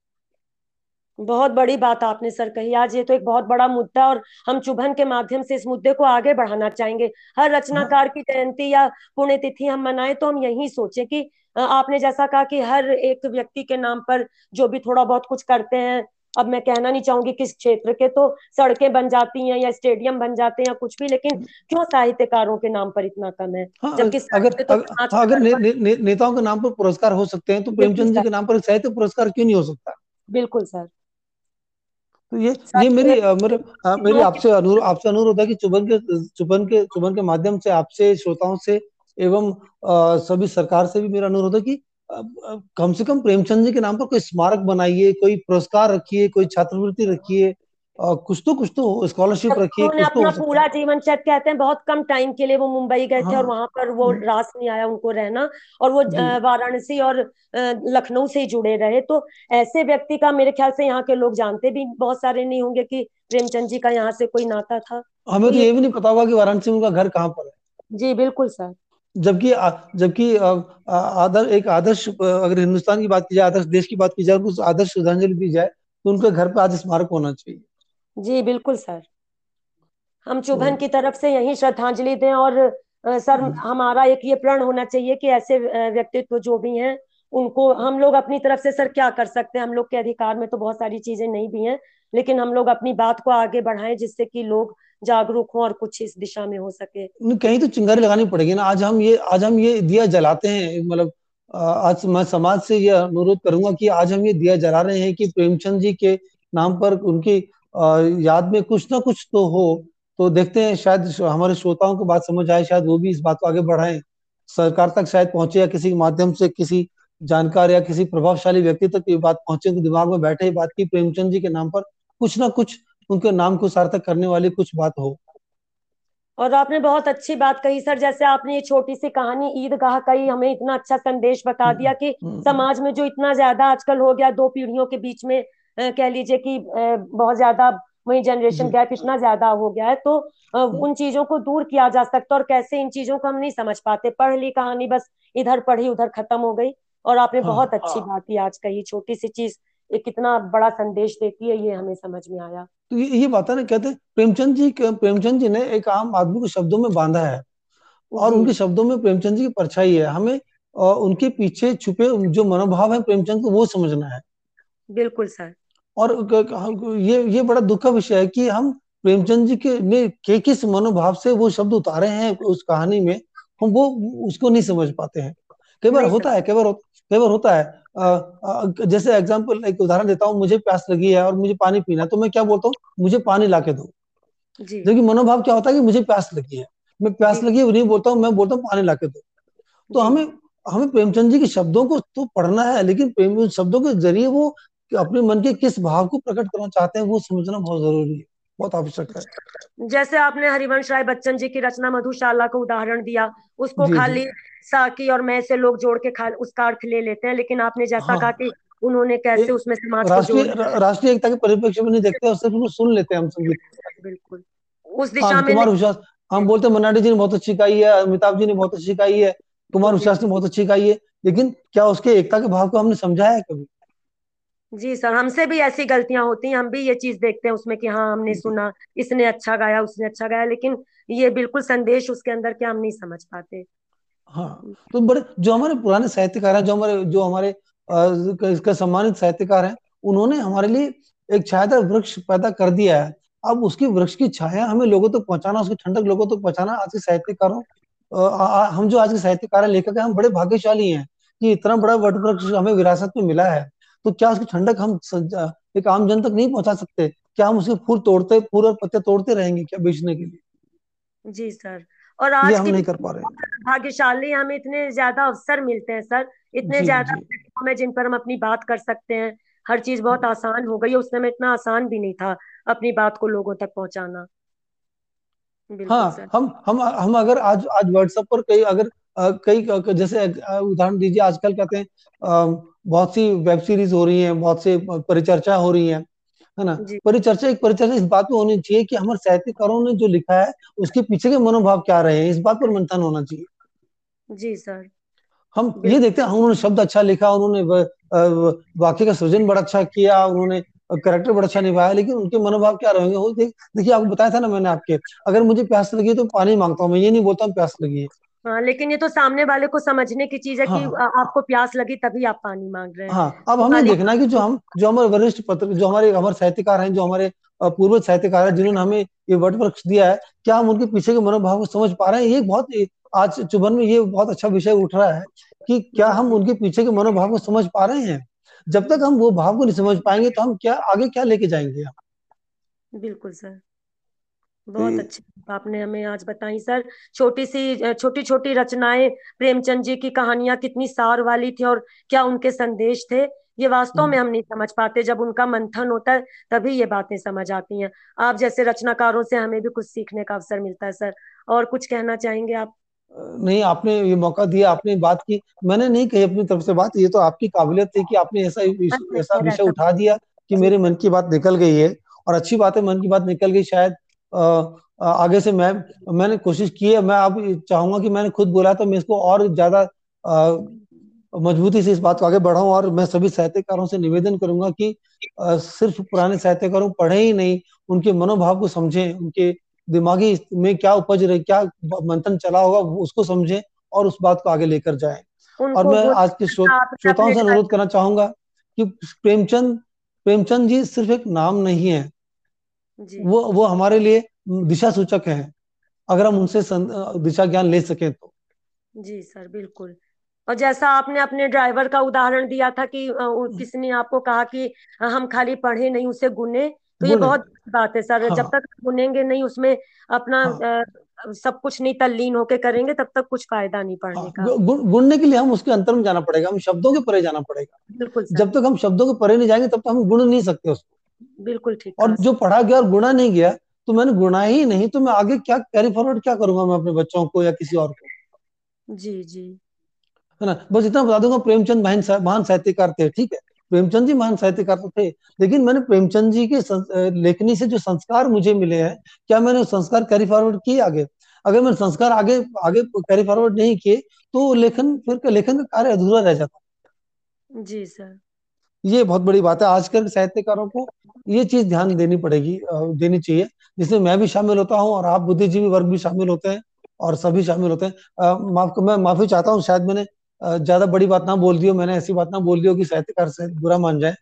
बहुत बड़ी बात आपने सर कही। आज ये तो एक बहुत बड़ा मुद्दा और हम चुभन के माध्यम से इस मुद्दे को आगे बढ़ाना चाहेंगे। हर रचनाकार की जयंती या पुण्यतिथि हम मनाए तो हम यही सोचे कि आपने जैसा कहा कि हर एक व्यक्ति के नाम पर जो भी थोड़ा बहुत कुछ करते हैं अब मैं कहना नहीं चाहूँगी किस क्षेत्र के तो सड़कें बन जाती हैं या स्टेडियम बन जाते हैं या कुछ भी लेकिन क्यों साहित्यकारों के नाम पर इतना कम है? हाँ, जबकि अगर तो अगर, हाँ, अगर ने, ने, ने, नेताओं के नाम पर पुरस्कार हो सकते हैं तो प्रेमचंद जी के नाम पर साहित्य पुरस्कार क्यों नहीं हो सकता? बिल्कुल सर। तो ये ये मेरी मेरे मेरी आपसे अनुरोध आपसे अनुरोध है कि चुबन के चुबन के चुबन के माध्यम से आपसे श्रोताओं से एवं सभी सरकार से भी मेरा अनुरोध है कि कम से कम प्रेमचंद जी के नाम पर कोई स्मारक बनाइए कोई पुरस्कार रखिए कोई छात्रवृत्ति रखिए कुछ तो कुछ तो स्कॉलरशिप रखिए कुछ तो अपना पूरा जीवन शायद कहते हैं बहुत कम टाइम के लिए वो मुंबई गए हाँ, थे और वहाँ पर वो हम्म। रास नहीं आया उनको रहना और वो वाराणसी और लखनऊ से ही जुड़े रहे। तो ऐसे व्यक्ति का मेरे ख्याल से यहाँ के लोग जानते भी बहुत सारे नहीं होंगे कि प्रेमचंद जी का यहाँ से कोई नाता था। हमें तो, तो ये भी नहीं पता हुआ कि वाराणसी उनका घर कहाँ पर है। जी बिल्कुल सर। जबकि जबकि आदर एक आदर्श अगर हिंदुस्तान की बात की जाए आदर्श देश की बात की जाए उस आदर्श श्रद्धांजलि दी जाए तो उनके घर पर आज स्मारक होना चाहिए। जी बिल्कुल सर। हम चुभन तो की तरफ़ से यही श्रद्धांजलि दें और सर हम्म। हमारा एक ये प्रण होना चाहिए कि ऐसे व्यक्तित्व जो भी हैं उनको हम लोग अपनी तरफ़ से सर क्या कर सकते हैं? हम लोग के अधिकार में तो बहुत सारी चीज़ें नहीं भी हैं लेकिन हम लोग अपनी बात को आगे बढ़ाएँ जिससे कि लोग जागरूक हो और कुछ इस दिशा में हो सके। कहीं तो चिंगारी लगानी पड़ेगी ना। आज हम ये आज हम ये दिया जलाते हैं मतलब आज मैं समाज से ये अनुरोध करूँगा कि आज हम ये दिया जला रहे हैं कि प्रेमचंद जी के नाम पर उनकी याद में कुछ ना कुछ तो हो तो देखते हैं शायद हमारे श्रोताओं को बात समझ आए शायद वो भी इस बात को आगे बढ़ाएँ सरकार तक शायद पहुँचे या किसी के माध्यम से किसी जानकार या किसी प्रभावशाली व्यक्ति तक ये बात पहुँचे उनके दिमाग में बैठे बात की प्रेमचंद जी के नाम पर कुछ ना कुछ उनके नाम को सार्थक करने वाली कुछ बात हो और आपने बहुत अच्छी बात कही सर जैसे आपने ये छोटी सी कहानी ईदगाह का ही हमें इतना अच्छा संदेश बता दिया कि हम्म, हम्म। समाज में जो इतना ज़्यादा आजकल हो गया दो पीढ़ियों के बीच में कह लीजिए कि बहुत ज़्यादा वही जनरेशन गैप इतना ज़्यादा हो गया है तो उन चीज़ों को दूर किया जा सकता है और कैसे इन चीज़ों को हम नहीं समझ पाते। पढ़ ली कहानी बस इधर पढ़ी उधर खत्म हो गई और आपने हाँ, बहुत अच्छी हाँ। बात की आज कही छोटी सी चीज़ एक कितना बड़ा संदेश देती है ये हमें समझ में आया। तो ये ये बात है ना कहते हैं प्रेमचंद जी प्रेमचंद जी ने एक आम आदमी को शब्दों में बांधा है और उनके शब्दों में प्रेमचंद जी की परछाई है। हमें उनके पीछे छुपे जो मनोभाव है प्रेमचंद को वो समझना है। बिल्कुल सर। और ये ये बड़ा दुख का विषय है कि हम प्रेमचंद जी के ने के किस मनोभाव से वो शब्द उतारे हैं उस कहानी में हम वो उसको नहीं समझ पाते हैं। कई बार होता है कई बार कई बार होता है जैसे एग्ज़ाम्पल एक उदाहरण देता हूँ मुझे प्यास लगी है और मुझे पानी पीना है तो मैं क्या बोलता हूँ मुझे पानी ला के दो देखिए मनोभाव क्या होता है कि मुझे प्यास लगी है। मैं प्यास लगी है नहीं बोलता हूँ मैं बोलता हूँ पानी ला के दो। तो हमें हमें प्रेमचंद जी के शब्दों को तो पढ़ना है लेकिन प्रेम शब्दों के ज़रिए वो अपने मन के किस भाव को प्रकट करना चाहते हैं वो समझना बहुत ज़रूरी है बहुत आवश्यक है। जैसे आपने हरिवंश राय बच्चन जी की रचना मधुशाला को उदाहरण दिया उसको खाली साकी और मैं से लोग जोड़ के खा उसका अर्थ ले लेते हैं लेकिन आपने जैसा हाँ। कहा कि उन्होंने कैसे उसमें समाज राष्ट्रीय राष्ट्रीय एकता के परिप्रेक्ष्य में नहीं देखते और सिर्फ़ सुन लेते हैं हम संगीत बिल्कुल। उस दिशा हाँ, में कुमार विश्वास हम बोलते हैं मनाडी जी ने बहुत अच्छी गाई है अमिताभ जी ने बहुत अच्छी गाई है कुमार विश्वास ने बहुत अच्छी गाई है लेकिन क्या उसके एकता के भाव को हमने समझाया है कभी? जी सर हमसे भी ऐसी गलतियाँ होती हैं हम भी ये चीज़ देखते हैं उसमें कि हाँ हमने सुना इसने अच्छा गाया उसने अच्छा गाया लेकिन ये बिल्कुल संदेश उसके अंदर क्या हम नहीं समझ पाते। हाँ तो बड़े जो हमारे पुराने साहित्यकार हैं जो हमारे जो हमारे इसका सम्मानित साहित्यकार हैं उन्होंने हमारे लिए एक छायादार वृक्ष पैदा कर दिया है। अब उसकी वृक्ष की छाया हमें लोगों तक तो पहुंचाना उसकी ठंडक लोगों तक तो पहुंचाना आज के साहित्यकारों हम जो आज के साहित्यकार है लेखक है हम बड़े भाग्यशाली हैं कि इतना बड़ा वट वृक्ष हमें विरासत में मिला है। तो क्या उसकी ठंडक हम एक आम जन तक नहीं पहुँचा सकते? क्या हम उसके फूल तोड़ते फूल और पत्ते तोड़ते रहेंगे क्या बेचने के लिए? जी सर। और आज हम नहीं कर पा रहे भाग्यशाली हमें इतने ज़्यादा अवसर मिलते हैं सर। इतने ज़्यादा प्लेटफॉर्म है जिन पर हम अपनी बात कर सकते हैं। हर चीज़ बहुत आसान हो गई उस समय इतना आसान भी नहीं था अपनी बात को लोगों तक पहुंचाना। हाँ सर। हम हम हम अगर आज आज व्हाट्सएप पर कई अगर कई जैसे उदाहरण दीजिए आजकल कहते हैं बहुत सी वेब सीरीज़ हो रही है बहुत से परिचर्चा हो रही हैं है ना? परिचर्चा एक परिचर्चा इस बात में होनी चाहिए कि हमारे साहित्यकारों ने जो लिखा है उसके पीछे के मनोभाव क्या रहे हैं इस बात पर मंथन होना चाहिए। जी सर। हम ये देखते हैं हाँ, उन्होंने शब्द अच्छा लिखा उन्होंने वाक्य का सृजन बड़ा अच्छा किया उन्होंने करेक्टर बड़ा अच्छा निभाया लेकिन उनके मनोभाव क्या रहेंगे देखिए आपको बताया था ना मैंने आपके अगर मुझे प्यास लगी तो पानी माँगता हूँ मैं ये नहीं बोलता हूँ प्यास लगी है। हाँ लेकिन ये तो सामने वाले को समझने की चीज़ है कि हाँ। आ, आपको प्यास लगी तभी आप पानी मांग रहे हैं। हाँ अब हमें देखना है कि जो हम जो हमारे वरिष्ठ पत्र जो हमारे हमारे साहित्यकार हैं जो हमारे पूर्वज साहित्यकार हैं जिन्होंने हमें ये वटवृक्ष दिया है क्या हम उनके पीछे के मनोभाव को समझ पा रहे हैं? ये बहुत आज चुभन में ये बहुत अच्छा विषय उठ रहा है कि क्या हम उनके पीछे के मनोभाव को समझ पा रहे हैं? जब तक हम वो भाव को नहीं समझ पाएँगे तो हम क्या आगे क्या लेके जाएँगे? बिल्कुल सर। बहुत ये- अच्छी आपने हमें आज बताई सर। छोटी सी छोटी छोटी रचनाएँ प्रेमचंद जी की कहानियाँ कितनी सार वाली थी और क्या उनके संदेश थे ये वास्तव में हम्म, हम नहीं समझ पाते। जब उनका मंथन होता है तभी ये बातें समझ आती हैं। आप जैसे रचनाकारों से हमें भी कुछ सीखने का अवसर मिलता है सर। और कुछ कहना चाहेंगे आप? नहीं आपने ये मौका दिया आपने बात की। मैंने नहीं कही अपनी तरफ़ से बात ये तो आपकी काबिलियत थी कि आपने ऐसा अच्छा ऐसा विषय उठा दिया कि मेरे मन की बात निकल गई है। और अच्छी बात है मन की बात निकल गई शायद। आगे से मैं मैंने कोशिश की है मैं अब चाहूँगा कि मैंने खुद बोला तो मैं इसको और ज़्यादा मजबूती से इस बात को आगे बढ़ाऊं और मैं सभी साहित्यकारों से निवेदन करूँगा कि अ, सिर्फ़ पुराने साहित्यकारों पढ़े ही नहीं उनके मनोभाव को समझें उनके दिमागी में क्या उपज रहे क्या मंथन चला होगा उसको समझें और उस बात को आगे लेकर जाए। और मैं आज के श्रोताओं से अनुरोध करना चाहूँगा कि प्रेमचंद प्रेमचंद जी सिर्फ़ एक नाम नहीं है वो वो हमारे लिए दिशा सूचक है। अगर हम उनसे दिशा ज्ञान ले सकें तो। जी सर बिल्कुल। और जैसा आपने अपने ड्राइवर का उदाहरण दिया था कि अ, उ- किसने आपको कहा कि हम खाली पढ़े नहीं उसे गुने। तो ये बहुत बात है सर। हाँ। जब हाँ। तक गुनेंगे नहीं उसमें अपना हाँ। अ, सब कुछ नहीं तल्लीन होके करेंगे तब तक कुछ फ़ायदा नहीं हाँ पढ़ने का। गु- गु- गुणने के लिए हम उसके अंतर में जाना पड़ेगा हम शब्दों के परे जाना पड़ेगा। बिल्कुल सर। जब तक हम शब्दों के परे नहीं जाएँगे तब तक हम गुण नहीं सकते उसको। बिल्कुल ठीक और जो पढ़ा गया और गुणा नहीं गया तो मैंने गुणा ही नहीं तो मैं आगे क्या कैरी फॉरवर्ड क्या करूँगा मैं अपने बच्चों को या किसी और को? जी जी। है ना? बस इतना बता दूँगा प्रेमचंद महान सा- महान साहित्यकार थे ठीक है? प्रेमचंद जी महान साहित्यकार तो थे लेकिन मैंने प्रेमचंद जी के लेखनी से जो संस्कार मुझे मिले हैं क्या मैंने संस्कार कैरी फॉरवर्ड किए आगे? अगर मैंने संस्कार आगे आगे कैरी फॉरवर्ड नहीं किए तो लेखन फिर लेखन का कार्य अधूरा रह जाता। जी सर। ये बहुत बड़ी बात है। आजकल साहित्यकारों को ये चीज़ ध्यान देनी पड़ेगी देनी चाहिए। जिसमें मैं भी शामिल होता हूँ और आप बुद्धिजीवी वर्ग भी शामिल होते हैं और सभी शामिल होते हैं। माफ़ मैं माफ़ी चाहता हूँ, शायद मैंने ज़्यादा बड़ी बात ना बोल दी हो, मैंने ऐसी बात ना बोल दी हो कि साहित्यकार से बुरा मान जाए।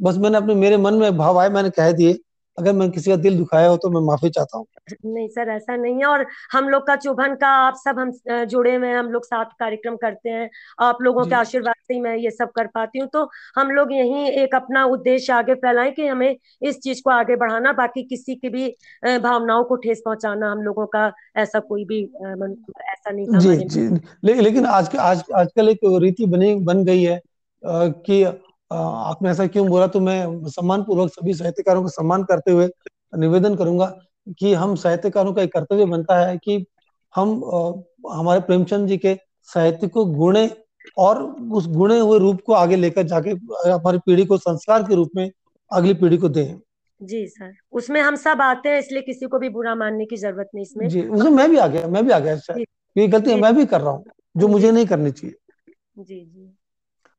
बस मैंने अपने, मेरे मन में भाव आए, मैंने कह दिए। अगर मैं किसी का दिल दुखाया हो तो मैं माफ़ी चाहता हूँ। नहीं सर ऐसा नहीं है और हम लोग का चुभन का आप सब हम जुड़े हुए हैं हम लोग साथ कार्यक्रम करते हैं आप लोगों के आशीर्वाद से ही मैं ये सब कर पाती हूँ तो हम लोग यही एक अपना उद्देश्य आगे फैलाएँ कि हमें इस चीज़ को आगे बढ़ाना बाकी किसी की भी भावनाओं को ठेस पहुंचाना हम लोगों का ऐसा कोई भी ऐसा नहीं जी जी। ले, लेकिन आज आज आजकल एक रीति बनी बन गई है कि आपने ऐसा क्यों बोला? तो मैं सम्मान पूर्वक सभी साहित्यकारों का सम्मान करते हुए निवेदन करूँगा कि हम साहित्यकारों का एक कर्तव्य बनता है कि हम अ, हमारे प्रेमचंद जी के साहित्य को गुणे और उस गुणे हुए रूप को आगे लेकर जाके हमारी पीढ़ी को संस्कार के रूप में अगली पीढ़ी को दें। जी सर उसमें हम सब आते हैं इसलिए किसी को भी बुरा मानने की ज़रूरत नहीं इसमें। जी उसमें मैं भी आ गया मैं भी आ गया ये गलती मैं भी कर रहा हूँ जो। मुझे नहीं करनी चाहिए। जी जी।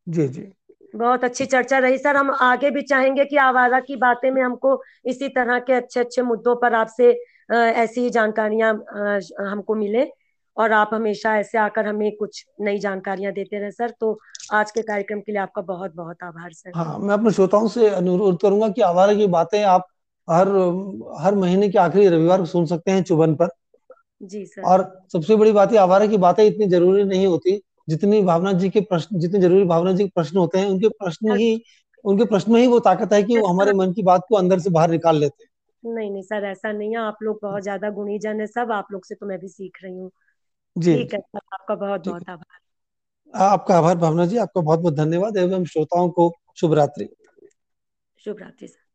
जी जी। बहुत अच्छी चर्चा रही। सर हम आगे भी चाहेंगे कि आवारा की बातें में हमको इसी तरह के अच्छे अच्छे मुद्दों पर आपसे ऐसी जानकारियाँ हमको मिले और आप हमेशा ऐसे आकर हमें कुछ नई जानकारियाँ देते रहे। सर तो आज के कार्यक्रम के लिए आपका बहुत बहुत आभार सर। हाँ मैं अपने श्रोताओं से अनुरोध करूँगा कि आवारा की बातें आप हर हर महीने के आखिरी रविवार को सुन सकते हैं चुबन पर। जी सर। और सबसे बड़ी बात है आवारा की बातें इतनी ज़रूरी नहीं होती जितनी भावना जी के प्रश्न जितने ज़रूरी भावना जी के प्रश्न होते हैं उनके प्रश्न ही उनके प्रश्न में ही वो ताकत है कि वो हमारे मन की बात को अंदर से बाहर निकाल लेते हैं। नहीं नहीं सर ऐसा नहीं है। आप लोग बहुत ज़्यादा गुणी जन है सब आप लोग से तो मैं भी सीख रही हूँ। जी। ठीक है सर आपका बहुत बहुत आभार। आपका आभार भावना जी आपका बहुत बहुत धन्यवाद एवं श्रोताओं को शुभ रात्रि शुभ रात्रि सर।